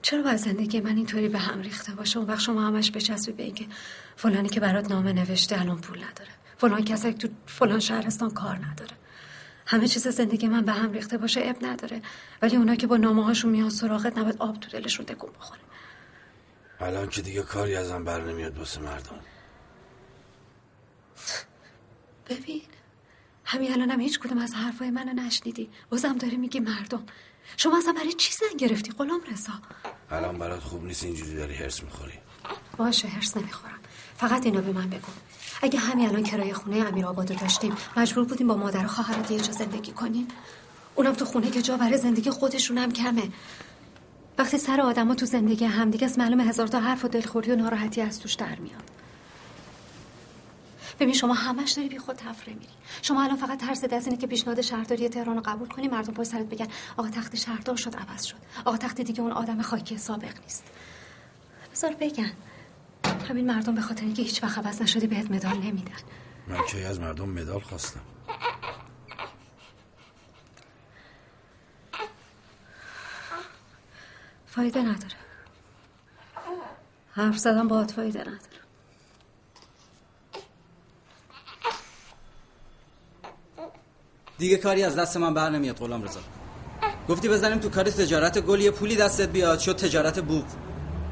چرا باید زندگی من اینطوری به هم ریخته باشه؟ اون وقت شما همش بچسبی به اینکه فلانی که برات نامه نوشته الان پول نداره. فلان کسی تو فلان شهرستان کار نداره. همه چیز زندگی من به هم ریخته باشه اب نداره. ولی اونا که با نامه هاشون میان سراغت نباید آب تو دلشون تکون بخوره. الان که دیگه کاری ازم بر نمیاد واسه مردم. ببین همین الانم هم هیچ کدوم از حرفای منو نشنیدی. بازم داری میگی مردم. شما اصلا برای چی زن گرفتی غلام رضا؟ الان برات خوب نیست اینجوری داری هرس می‌خوری. باشه هرس نمی‌خورم. فقط اینو به من بگو. اگه همین الان کرایه خونه امیر آبادو داشتیم مجبور بودیم با مادر و خواهرات یه جا زندگی کنیم. اونم تو خونه که جا برای زندگی خودشون هم کمه. وقتی سر آدما تو زندگی همدیگه از معلوم هزار تا حرف و دلخوری و ناراحتی از توش در میاد. ببین شما همش داری بی خود تفره میری. شما الان فقط ترس از اینه که پیشنهاد شهرداری تهران رو قبول کنی مردم پای سرت بگن آقا تخت شهردار شد عوض شد. آقا تخت دیگه اون آدم خاکی سابق نیست. بذار بگن. همین مردم به خاطر اینکه هیچ وقت عوض نشدی بهت مدال نمیدن. من کی از مردم مدال خواستم؟ فایده نداره. حرف زدن باهات فایده نداره. دیگه کاری از دست من بر نمیاد غلام رضا. گفتی بزنیم تو کار تجارت گل یه پولی دستت بیاد. شد تجارت بوق.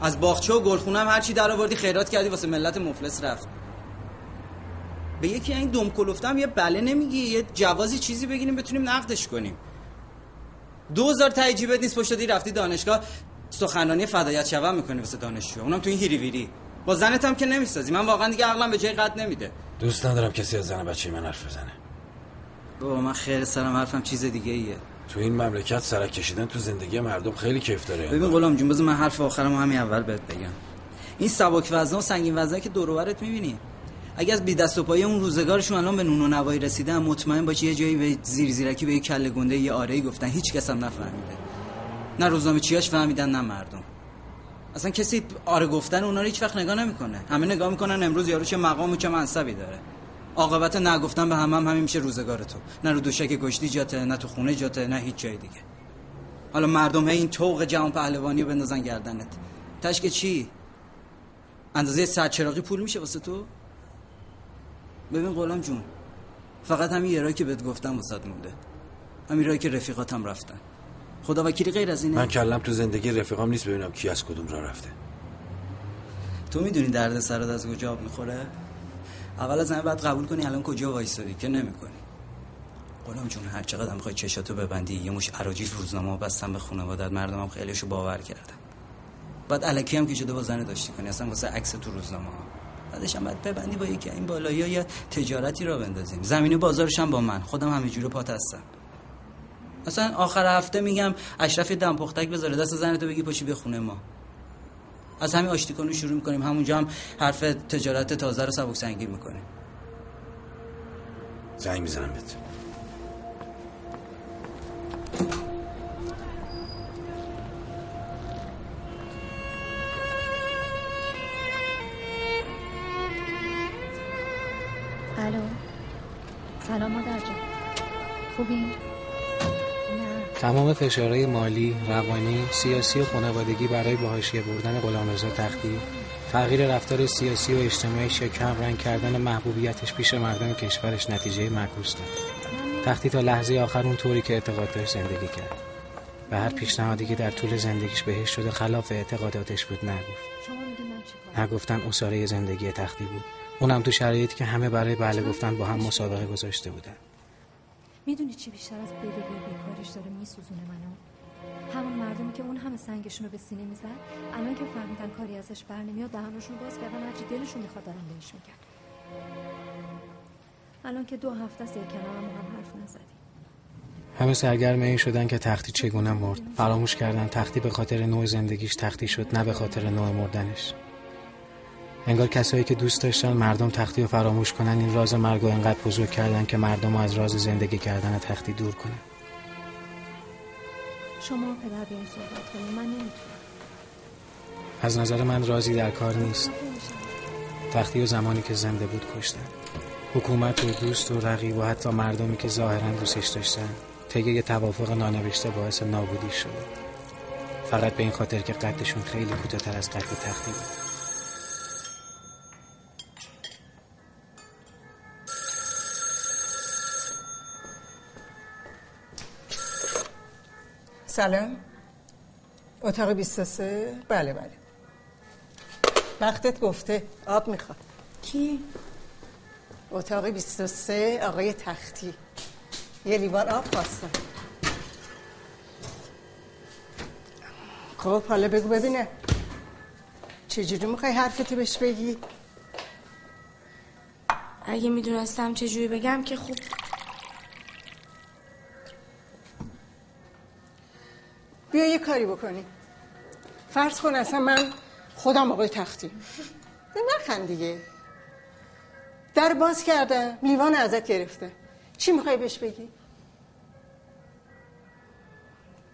از باغچه و گلخونه هم هرچی در آوردی خیرات کردی واسه ملت مفلس رفت. به یکی این دم کلفتم یه بله نمیگی یه جوازی چیزی بگیریم بتونیم نقدش کنیم. دوزار تایجیبت نیست پشت دی رفتی دانشگاه. سخنرانی فدایت شوم می‌کنی واسه دانشجو. اونم تو این هیری ویری با زنت هم که نمی‌سازی. من واقعا دیگه عقلم به جای قد نمیده. دوست ندارم کسی از زن بچه من حرف بزنه. بابا من خیر سرم حرفم چیز دیگه ایه تو این مملکت سرک کشیدن تو زندگی مردم خیلی کیف داره ببین غلام جون بذار من حرف آخرم همین اول بهت بگم. این سبک وزن و سنگین وزنه که دور و می‌بینی اگه از بی دست و پای اون روزگارشون الان به نون و نوایی رسیدن مطمئن باش یه جایی به زیر زیرکی به یه کله گنده یه آره گفتن هیچ کس هم نفهمیده. نه روزنامه چیاش فهمیدن نه مردم. اصلا کسی آره گفتن اونا رو هیچ وقت نگاه نمی‌کنه. همه نگاه می‌کنن امروز یارو چه مقام و چه منصبی داره. عاقبت نگفتن به همه هم همین میشه روزگار تو نه رو دوشک گشتی جاته نه تو خونه جاته نه هیچ جای دیگه. حالا مردم هی این توق جهان پهلوانی رو بندازن گردنت. تشک چی؟ اندازه صد چراغی پول میشه واسه تو؟ ببین غلام جون فقط همین یه که بهت گفتم واسات مونده. همین راهی که رفیقاتم رفتن. خدا وکیلی غیر از اینه. من کلم تو زندگی رفیقام نیست ببینم کی از کدوم راه رفته. تو می‌دونی درد سرت از کجا آب می‌خوره؟ اول از همه باید قبول کنی الان کجا وایسادی که نمی‌کنی. قولم جون هر چقدر می‌خوای چشاتو ببندی یه مش عراجیز روزنامه بستم به خانوادت مردمم خیلیشو باور کردم بعد الکی هم که شده با زن داشتی کنی اصلا واسه عکس تو روزنامه ها. بعدش هم باید ببندی با یکی این بالایی یا تجارتی را بندازیم. زمینی بازارش هم با من خودم همه جوره پات هستم اصلا آخر هفته میگم اشرف دم پختک بذاره دست زنتو بگی پاشی به خونه ما. از همین آشتی کنو شروع می‌کنیم. همونجا هم حرف تجارت تازه رو سبک سنگین می‌کنیم. زنگ می‌زنم بهت. الو. سلام مادر جان. خوبی؟ تمام فشارهای مالی، روانی، سیاسی و خانوادگی برای به حاشیه بردن غلامرضا تختی تغییر رفتار سیاسی و اجتماعی شکم رنگ کردن محبوبیتش پیش مردم کشورش نتیجه معکوس داد. تختی تا لحظه آخر اون طوری که اعتقاد داشت زندگی کرد. و هر پیشنهادی که در طول زندگیش بهش شده خلاف اعتقاداتش بود نگفت. نگفتن اصاره زندگی تختی بود. اونم تو شرایطی که همه برای بله گفتن با هم مسابقه گذاشته بودن. می‌دونی چی بیشتر از بدهی و بیکارش داره میسوزونه منو؟ همون مردمی که اون همه سنگشون رو به سینه می‌زد الان که فهمیدن کاری ازش بر نمیاد دهنشون باز کردن هرچی دلشون می‌خواد دارن بهش میگن. الان که دو هفته است یک کنار هم حرف نزدیم. همه سرگرم این شدن که تختی چگونه مرد؟ فراموش کردن تختی به خاطر نوع زندگیش تختی شد نه به خاطر نوع مردنش. انگار کسایی که دوست داشتن مردم تختی رو فراموش کنن این راز مرگ رو انقدر بزرگ کردن که مردم رو از راز زندگی کردن تختی دور کنن. شما پدر به این صحبت کنید من نمی‌تونم. از نظر من رازی در کار نیست. تختی و زمانی که زنده بود کشتن. حکومت و دوست و رقیب و حتی مردمی که ظاهرا دوستش داشتن طی یه توافق نانوشته باعث نابودی شده فقط به این خاطر که قدشون خیلی کوتاه‌تر از قد تختی بود. سلام. اتاق 23 بله بله. وقتت گفته. آب می‌خواد کی؟ اتاق 23 آقای تختی. یه لیوان آب خواستم. خب حالا بگو ببینه. چجوری می‌خوای حرفتو بهش بگی؟ اگه می‌دونستم چجوری بگم که خوب بیا یه کاری بکنی. فرض کن اصلا من خودم آقای تختی. نخند دیگه. در باز کردم لیوان ازت گرفته. چی می‌خوای بهش بگی؟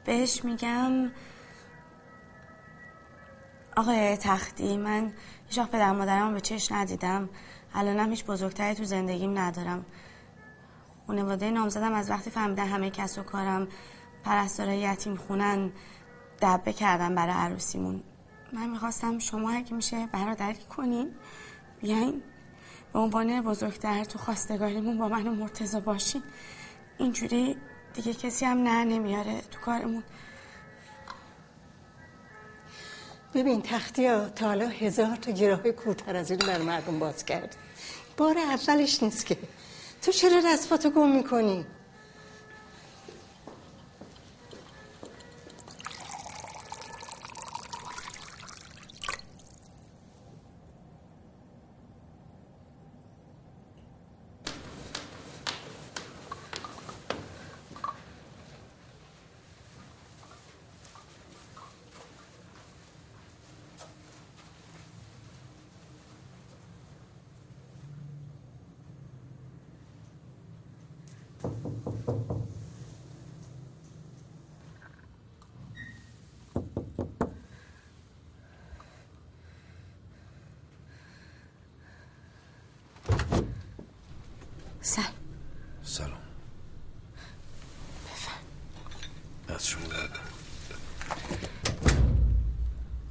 بهش میگم آقای تختی من هیچ وقت پدر مادرم به چش ندیدم. الانم هیچ بزرگتری تو زندگیم ندارم. خانواده نامزدم از وقتی فهمیدن همه کس و کارم. پرستاره یتیم خونن دبه کردن برای عروسیمون. من می‌خواستم شما اگه میشه برادری کنین بیاین به عنوان بزرگتر تو خواستگاریمون با من و مرتزا باشین اینجوری دیگه کسی هم نه نمیاره تو کارمون. ببین تختی ها تا حالا هزار تا گراه کورتر از این بر باز کرد بار اولش نیست که. تو چرا دست گم می‌کنی؟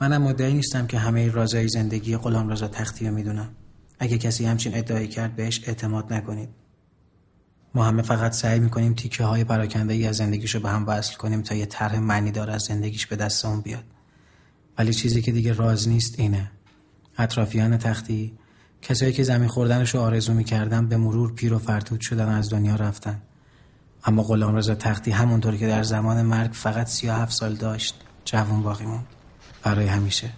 منم مدعی نیستم که همه رازهای زندگی غلام رضا تختی رو می‌دونم. اگه کسی همچین ادعایی کرد بهش اعتماد نکنید. ما همه فقط سعی می‌کنیم تیکه های پراکنده ای از زندگیش رو به هم وصل کنیم تا یه طرح معنی دار از زندگیش به دستمون بیاد. ولی چیزی که دیگه راز نیست اینه. اطرافیان تختی کسایی که زمین خوردنش رو آرزو می‌کردن به مرور پیر و فرتود شدن از دنیا رفتن. اما غلامرضا تختی همونطور که در زمان مرگ فقط 37 سال داشت جوان باقی موند. برای همیشه.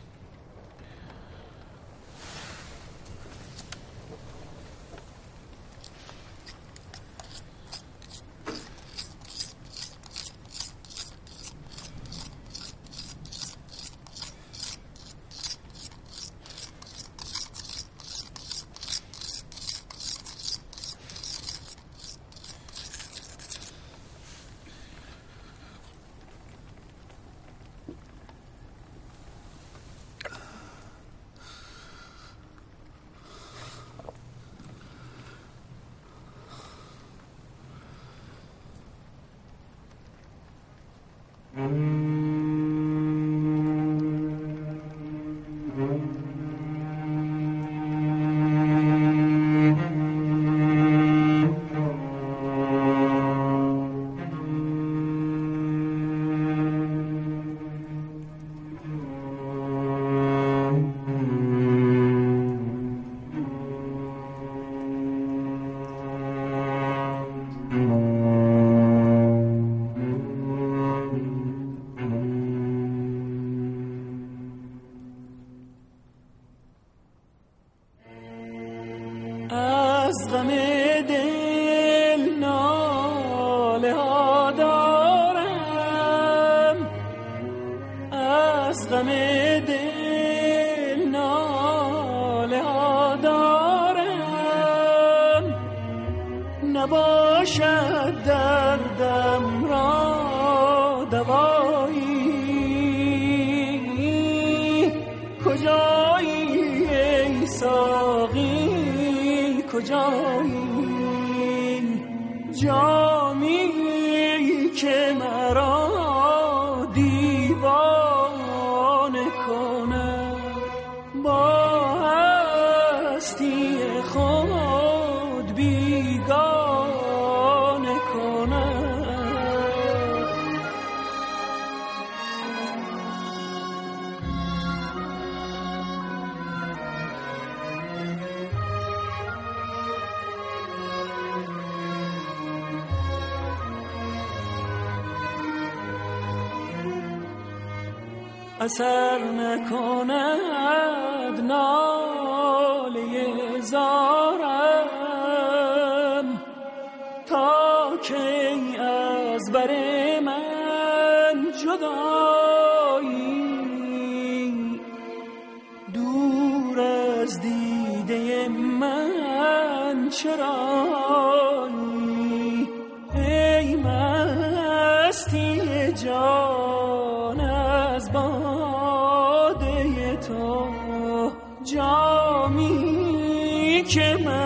Gemma.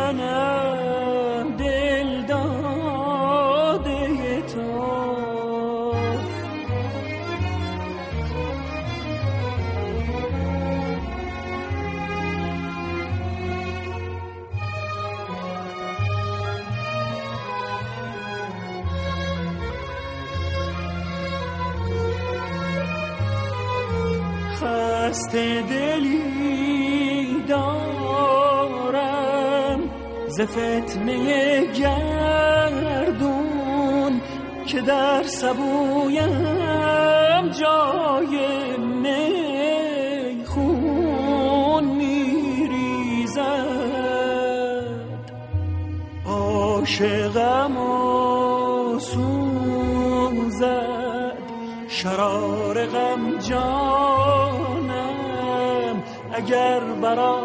به فتنه گردون که در سبویم جای میخون میریزد. عاشقم و سوزد شرار غم جانم اگر برای